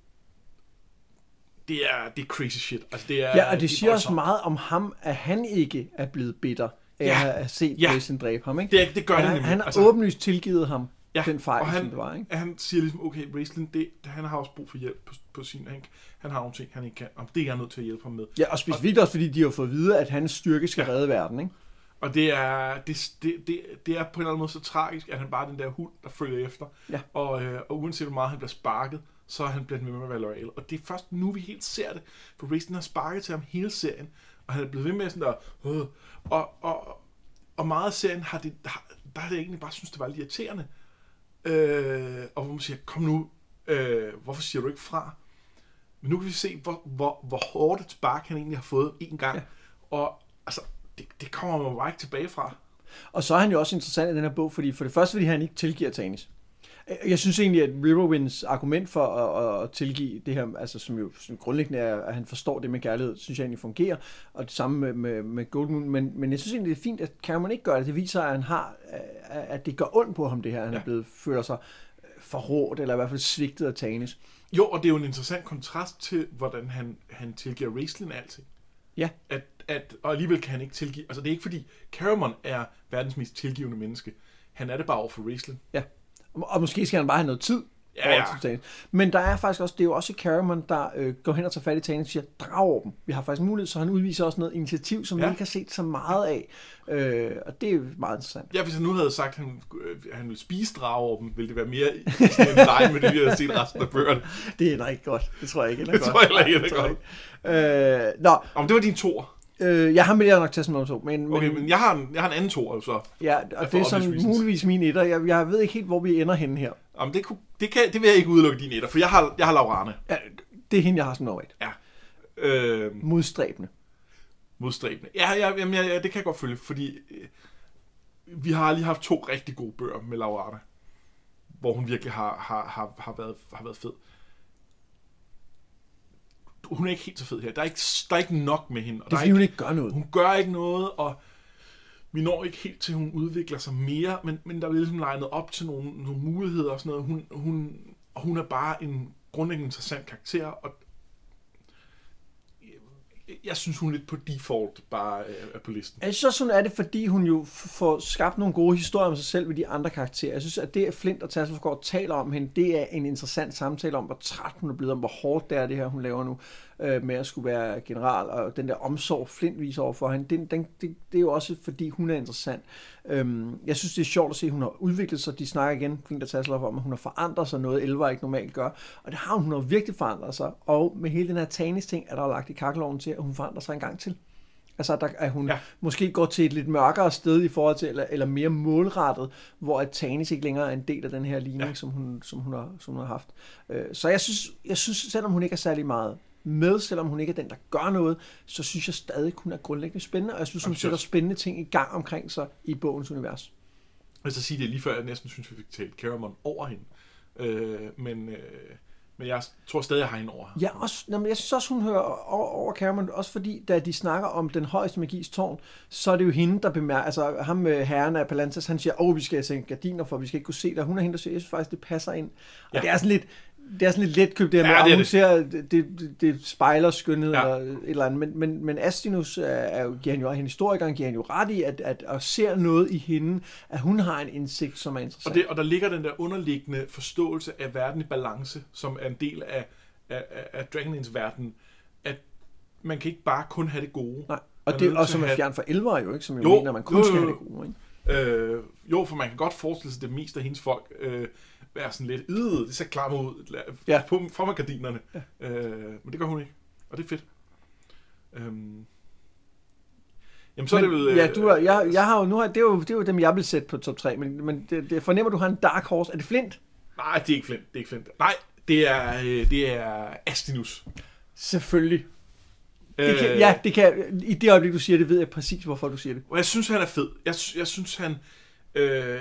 det er, det er crazy shit. Altså, det er, Ja, og det er siger også meget om ham, at han ikke er blevet bitter af Ja. at have set Ja. Jason dræbe ham. Ikke? Det, det gør det han, nemlig. han har altså, åbenlyst tilgivet ham Ja, den fejl, og han- som det var. Ikke? han siger ligesom, okay, Raistlin, det, han har også brug for hjælp på, på sin... Han, han har nogle ting, han ikke kan. Og det er jeg nødt til at hjælpe ham med. Ja, og specifikt også, fordi de har fået at vide, at hans styrke skal Ja. redde verden. Ikke? Og det er, det, det, det, det er på en eller anden måde så tragisk, at han bare er den der hund, der følger efter. Ja. Og, øh, og uanset hvor meget han bliver sparket, så er han blevet ved med at være loyal. Og det er først nu, vi helt ser det. For Raistlin har sparket til ham hele serien, og han er blevet ved med sådan der... Øh, og, og, og meget af serien har det, har, der har det egentlig bare synes, det var lidt irriterende. Øh, og hvor man siger, kom nu, øh, hvorfor siger du ikke fra? Men nu kan vi se, hvor, hvor, hvor hårdt et spark han egentlig har fået en gang. Ja. Og altså, det, det kommer man bare ikke tilbage fra. Og så er han jo også interessant i den her bog, fordi for det første, fordi han ikke tilgiver Tanis. Jeg synes egentlig, at Riverwinds argument for at, at tilgive det her, altså som jo som grundlæggende er, at han forstår det med kærlighed, synes jeg egentlig fungerer, og det samme med, med, med Goldmoon, men, men jeg synes egentlig, det er fint, at Cameron ikke gør det. Det viser, at han har, at det gør ondt på ham, det her. Han ja. Er blevet, føler sig forrådt, eller i hvert fald svigtet af Tanis. Jo, og det er jo en interessant kontrast til, hvordan han, han tilgiver Raistlin alting. Ja. At, at, og alligevel kan han ikke tilgive... Altså, det er ikke fordi, Caramon er verdens mest tilgivende menneske. Han er det bare over for Raistlin. Ja. Og, måske skal han bare have noget tid. Ja, ja. til. Men der er faktisk også, det er jo også Caramon, der øh, går hen og tager fat i Tanis og siger, drag over dem. Vi har faktisk mulighed, så han udviser også noget initiativ, som ja. Vi ikke har set så meget af. Øh, og det er jo meget interessant. Ja, hvis han nu havde sagt, at han, øh, han ville spise drage over dem, ville det være mere sådan en leg med det, vi havde set resten af bøgerne. Det ender ikke godt. Det tror jeg ikke Det godt. tror jeg heller ikke ender det tror jeg ikke. Øh, nå, Om det var din tor. Øh, jeg har med nok til som nummer to, men, Okay, men, men jeg har en, jeg har en anden tor, så. ja, og det er sådan muligvis min etter. Jeg, jeg ved ikke helt, hvor vi ender henne her. Om det, kunne, det, kan, det vil jeg ikke udelukke din etter, for jeg har, jeg har Laurane. Ja, det er hende, jeg har som nummer et. Ja. Øh, Modstræbende. modstræbende. Ja, ja, jamen, ja, ja, det kan jeg godt følge, fordi øh, vi har lige haft to rigtig gode bøger med Laurane, hvor hun virkelig har, har, har, har, været, har været fed. Hun er ikke helt så fed her. Der er ikke, der er ikke nok med hende. Og Det er der fordi, er hun ikke, ikke gør noget. hun gør ikke noget, og vi når ikke helt til, at hun udvikler sig mere, men, men der er ligesom legnet op til nogle, nogle muligheder og sådan noget. Hun, hun, og hun er bare en grundlæggende interessant karakter, og jeg synes, hun lidt på default bare øh, er på listen. Jeg synes også, hun er det, fordi hun jo får skabt nogle gode historier om sig selv ved de andre karakterer. Jeg synes, at det, at Flint og Tasselskov taler om hende, det er en interessant samtale om, hvor træt hun er blevet, om hvor hårdt det er, det her, hun laver nu, øh, med at skulle være general, og den der omsorg, Flint viser over for hende, den, den, det, det er jo også, fordi hun er interessant. Øhm, jeg synes, det er sjovt at se, at hun har udviklet sig. De snakker igen, Flint og Tasselgaard, om, at hun har forandret sig noget, Elva ikke normalt gør. Og det har hun, hun har virkelig forandret sig. Og med hele den her Tanis-ting, er der lagt i kakkeloven til, at hun forandrer sig en gang til. Altså, der, at hun Ja. måske går til et lidt mørkere sted i forhold til, eller, eller mere målrettet, hvor at Tanis ikke længere er en del af den her ligning, ja. som, hun, som, hun har, som hun har haft. Øh, så jeg synes, jeg synes, selvom hun ikke er særlig meget med, selvom hun ikke er den, der gør noget, så synes jeg stadig, hun er grundlæggende spændende, og jeg synes, hun sætter spændende ting i gang omkring sig i bogens univers. Jeg så sige det lige før, jeg næsten synes, vi fik talt Caramon over hende. Øh, men, øh, men jeg tror stadig, jeg har hende over. Ja, også, jamen, jeg synes også, hun hører over, over Cameron, også fordi, da de snakker om den højeste magis tårn, så er det jo hende, der bemærker, altså ham med herren af Palantas, han siger, åh, vi skal sænke gardiner, for vi skal ikke kunne se det, og hun er hende, der siger, jeg synes faktisk, det passer ind. Og ja. det er sådan lidt, det er sådan lidt letkøbt, det her med, Ja, ja, det det. ser, det, det, spejler skønhed Ja. eller et eller andet, men, men, men Astinus er, er jo, giver han jo, hende historikeren giver han jo ret i, at, at, at ser noget i hende, at hun har en indsigt, som er Og, interessant. det, og der ligger den der underliggende forståelse af verden i balance, som er en del af, af, af, af Dragonlance verden, at man kan ikke bare kun have det gode. Nej. Og det og som er have- fjern fra elver jo, ikke? Som jo, Jo, jo mener, at man kun jo, skal jo, have jo. det gode, ikke? Øh, jo, for man kan godt forestille sig, det meste af hendes folk øh, være sådan lidt, øh, det ser klammer ud, Ja. på, for mig gardinerne. Ja. Øh, men det gør hun ikke, og det er fedt. Øhm. Jamen, så men, er det vel... øh, ja, du er, jeg, jeg har jo, nu har, det, er jo, det er jo dem, jeg vil sætte på top 3, men, men det, det fornemmer, du har en dark horse. Er det Flint? Nej, det er ikke Flint, det er ikke Flint. Nej, det er, øh, det er Astinus. Selvfølgelig. Det Øh. kan, ja, det kan, i det øjeblik, du siger det, ved jeg præcis, hvorfor du siger det. Og jeg synes, han er fed. Jeg, jeg synes, han, øh,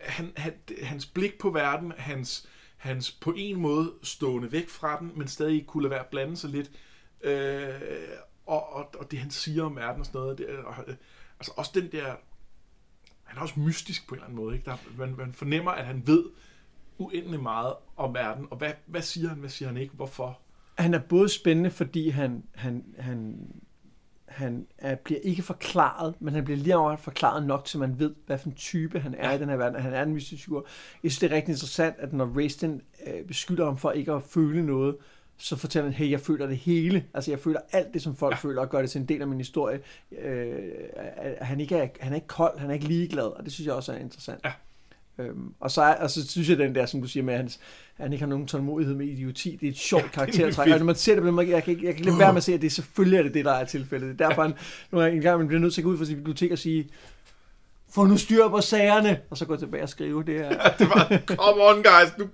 han, han... Hans blik på verden, hans, hans på en måde stående væk fra den, men stadig kunne lade være at blande sig lidt. Øh, og, og, og det, han siger om verden og sådan noget. Det, og, altså også den der... Han er også mystisk på en eller anden måde. Ikke? Der, man, man fornemmer, at han ved uendelig meget om verden. Og hvad, hvad siger han, hvad siger han ikke, hvorfor? Han er både spændende, fordi han, han, han, han er, bliver ikke forklaret, men han bliver lige over forklaret nok, så man ved, hvad for en type han er i den her verden, han er en mystisk figur. Jeg synes, det er rigtig interessant, at når Raistin øh, beskylder ham for ikke at føle noget, så fortæller han, hey, jeg føler det hele. Altså, jeg føler alt det, som folk Ja. føler, og gør det til en del af min historie. Øh, han, ikke er, han er ikke kold, han er ikke ligeglad, og det synes jeg også er interessant. Ja. Øhm, og, så og så synes jeg, den der, som du siger med, at han, han ikke har nogen tålmodighed med idioti, det er et sjovt ja, karaktertræk. Og når man ser det måde, jeg kan, ikke, jeg kan lade være med at se, at det selvfølgelig er det, det der er tilfældet. Det er derfor, han, nogle gange, en gang man bliver nødt til at gå ud fra sit bibliotek og sige, få nu styr på sagerne, og så gå tilbage og skrive det her. [laughs] det var, come on guys, nu,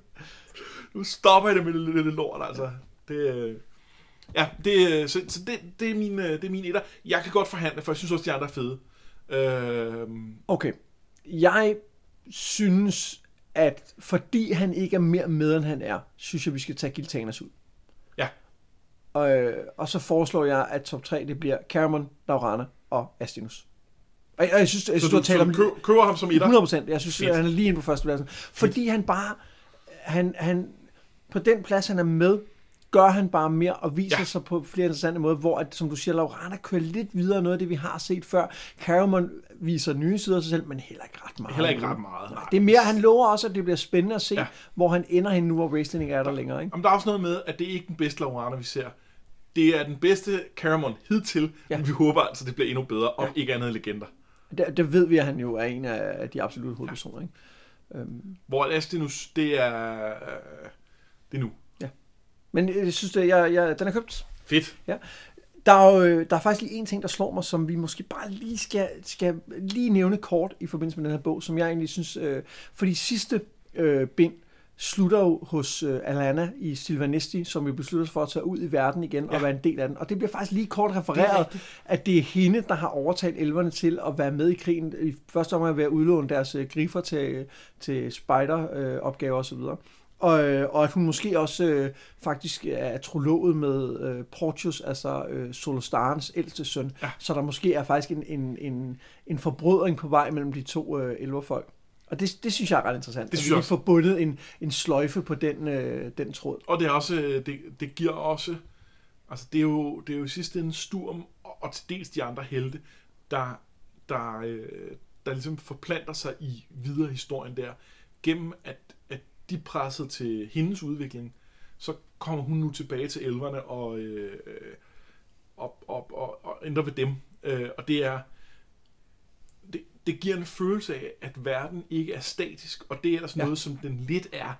nu stopper jeg det med det lille lort, altså. Det, øh, ja, det, øh, så, så det, det, er min, øh, det er min etter. Jeg kan godt forhandle, for jeg synes også, de andre er fede. Øh, Okay. Jeg synes, at fordi han ikke er mere med, end han er, synes jeg, vi skal tage Giltanas ud. Ja. Og, øh, og så foreslår jeg, at top 3 det bliver Cameron, Laurana og Astinus. Og jeg, og jeg synes, jeg så synes du, du, talt så om du kø- køber ham som etter? 100 procent. Jeg synes, at han er lige inde på førstepladsen. Fordi han bare, han, han, på den plads, han er med, gør han bare mere og viser Ja. ja. sig på flere interessante måder, hvor, at, som du siger, Laurana kører lidt videre noget af det, vi har set før. Caramon viser nye sider af sig selv, men heller ikke ret meget. Heller ikke ret meget. Nej, det er mere, han lover også, at det bliver spændende at se, Ja. ja. hvor han ender hen nu, hvor wrestling ikke er der længere. Ikke? Jamen, der er også noget med, at det er ikke den bedste Laurana, vi ser. Det er den bedste Caramon hidtil, ja. Ja. men vi håber altså, det bliver endnu bedre, om ikke andet legender. Det, det ved vi, at han jo er en af de absolutte hovedpersoner. Ikke? Øhm, Hvor Astinus, det er... Øh, det er nu. Men jeg synes, det, jeg, jeg, den er købt. Fedt. Der er, jo, øh, der er faktisk lige en ting, der slår mig, som vi måske bare lige skal, skal lige nævne kort i forbindelse med den her bog, som jeg egentlig synes, øh, fordi sidste øh, bind slutter jo hos øh, Alana i Silvanesti, som jo beslutter sig for at tage ud i verden igen Ja. og være en del af den. Og det bliver faktisk lige kort Det er refereret, rigtigt. at det er hende, der har overtalt elverne til at være med i krigen. I første omgang ved at udlåne deres øh, griffer til, til spider-opgaver øh, osv. Og, øh, og at hun måske også øh, faktisk er trologet med øh, Portius, altså øh, Solostarens ældste søn. Ja. Så der måske er faktisk en, en, en, en forbrødring på vej mellem de to øh, elverfolk. Og det, det synes jeg er ret interessant. Det at synes vi jeg lige også. får bundet en, en sløjfe på den, øh, den tråd. Og det, er også, øh, det, det giver også... Altså, det er jo, det er jo i sidste ende Sturm og, og til dels de andre helte, der, der, øh, der ligesom forplanter sig i videre historien der, gennem at, at de pressede til hendes udvikling, så kommer hun nu tilbage til elverne og, øh, og, og, og, og ændrer ved dem. Øh, og det er det, det giver en følelse af, at verden ikke er statisk, og det er ellers ja. noget, som den lidt er.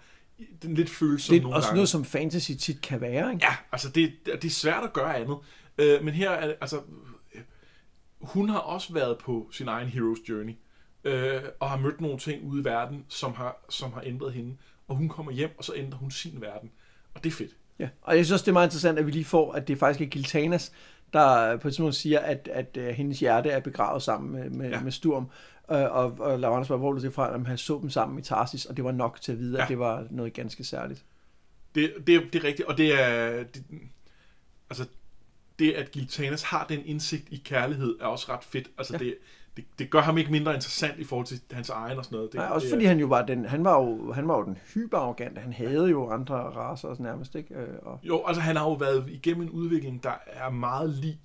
Den lidt føles som Det er nogle også gange. noget, som fantasy tit kan være, ikke? Ja, altså det, det er svært at gøre andet. Øh, men her er det, altså, hun har også været på sin egen hero's journey, øh, og har mødt nogle ting ude i verden, som har, som har ændret hende. Og hun kommer hjem, og så ændrer hun sin verden. Og det er fedt. Ja, og jeg synes også, det er meget interessant, at vi lige får, at det faktisk er Giltanas, der på et tidspunkt siger, at, at, at hendes hjerte er begravet sammen med, med, ja. Med Sturm. Øh, og, og Laurence spørger, hvor er det fra, at han så dem sammen i Tarsis, og det var nok til at vide, ja. At det var noget ganske særligt. Det, det, det er rigtigt, og det er... Det, altså, det at Giltanas har den indsigt i kærlighed, er også ret fedt. Altså, ja. det, det, det gør ham ikke mindre interessant i forhold til hans egen og sådan noget. Det, Nej, også det, fordi han jo var den, han var jo, han var jo den hyperarrogante, han havde jo andre raser og nærmest, ikke? Øh, Og, Jo, altså han har jo været igennem en udvikling, der er meget lig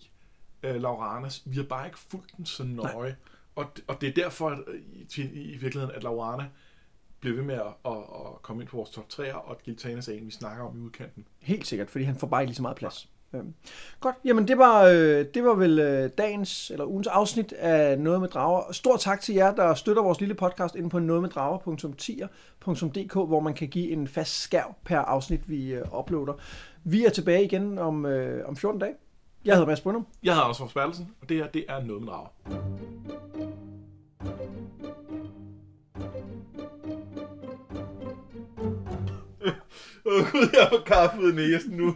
uh, Lauranas. Vi har bare ikke fulgt den så nøje. Og, og det er derfor, at, øh, i, i virkeligheden, at Laurana bliver ved med at, at, at komme ind på vores top 3'er, og at Giltanas er en, vi snakker om i udkanten. Helt sikkert, fordi han får bare ikke lige så meget plads. Øhm. Godt, jamen det var, øh, det var vel øh, dagens, eller ugens afsnit af Noget med Drager. Stor tak til jer, der støtter vores lille podcast inde på nogetmeddrager.10.dk, hvor man kan give en fast skærv per afsnit, vi øh, uploader. Vi er tilbage igen om, øh, om 14 dage. Jeg hedder Mads Brunum. Jeg hedder Anders Forsbergelsen, og det her, det er noget med drager. [laughs] Åh gud, jeg har kaffe ud i næsen nu.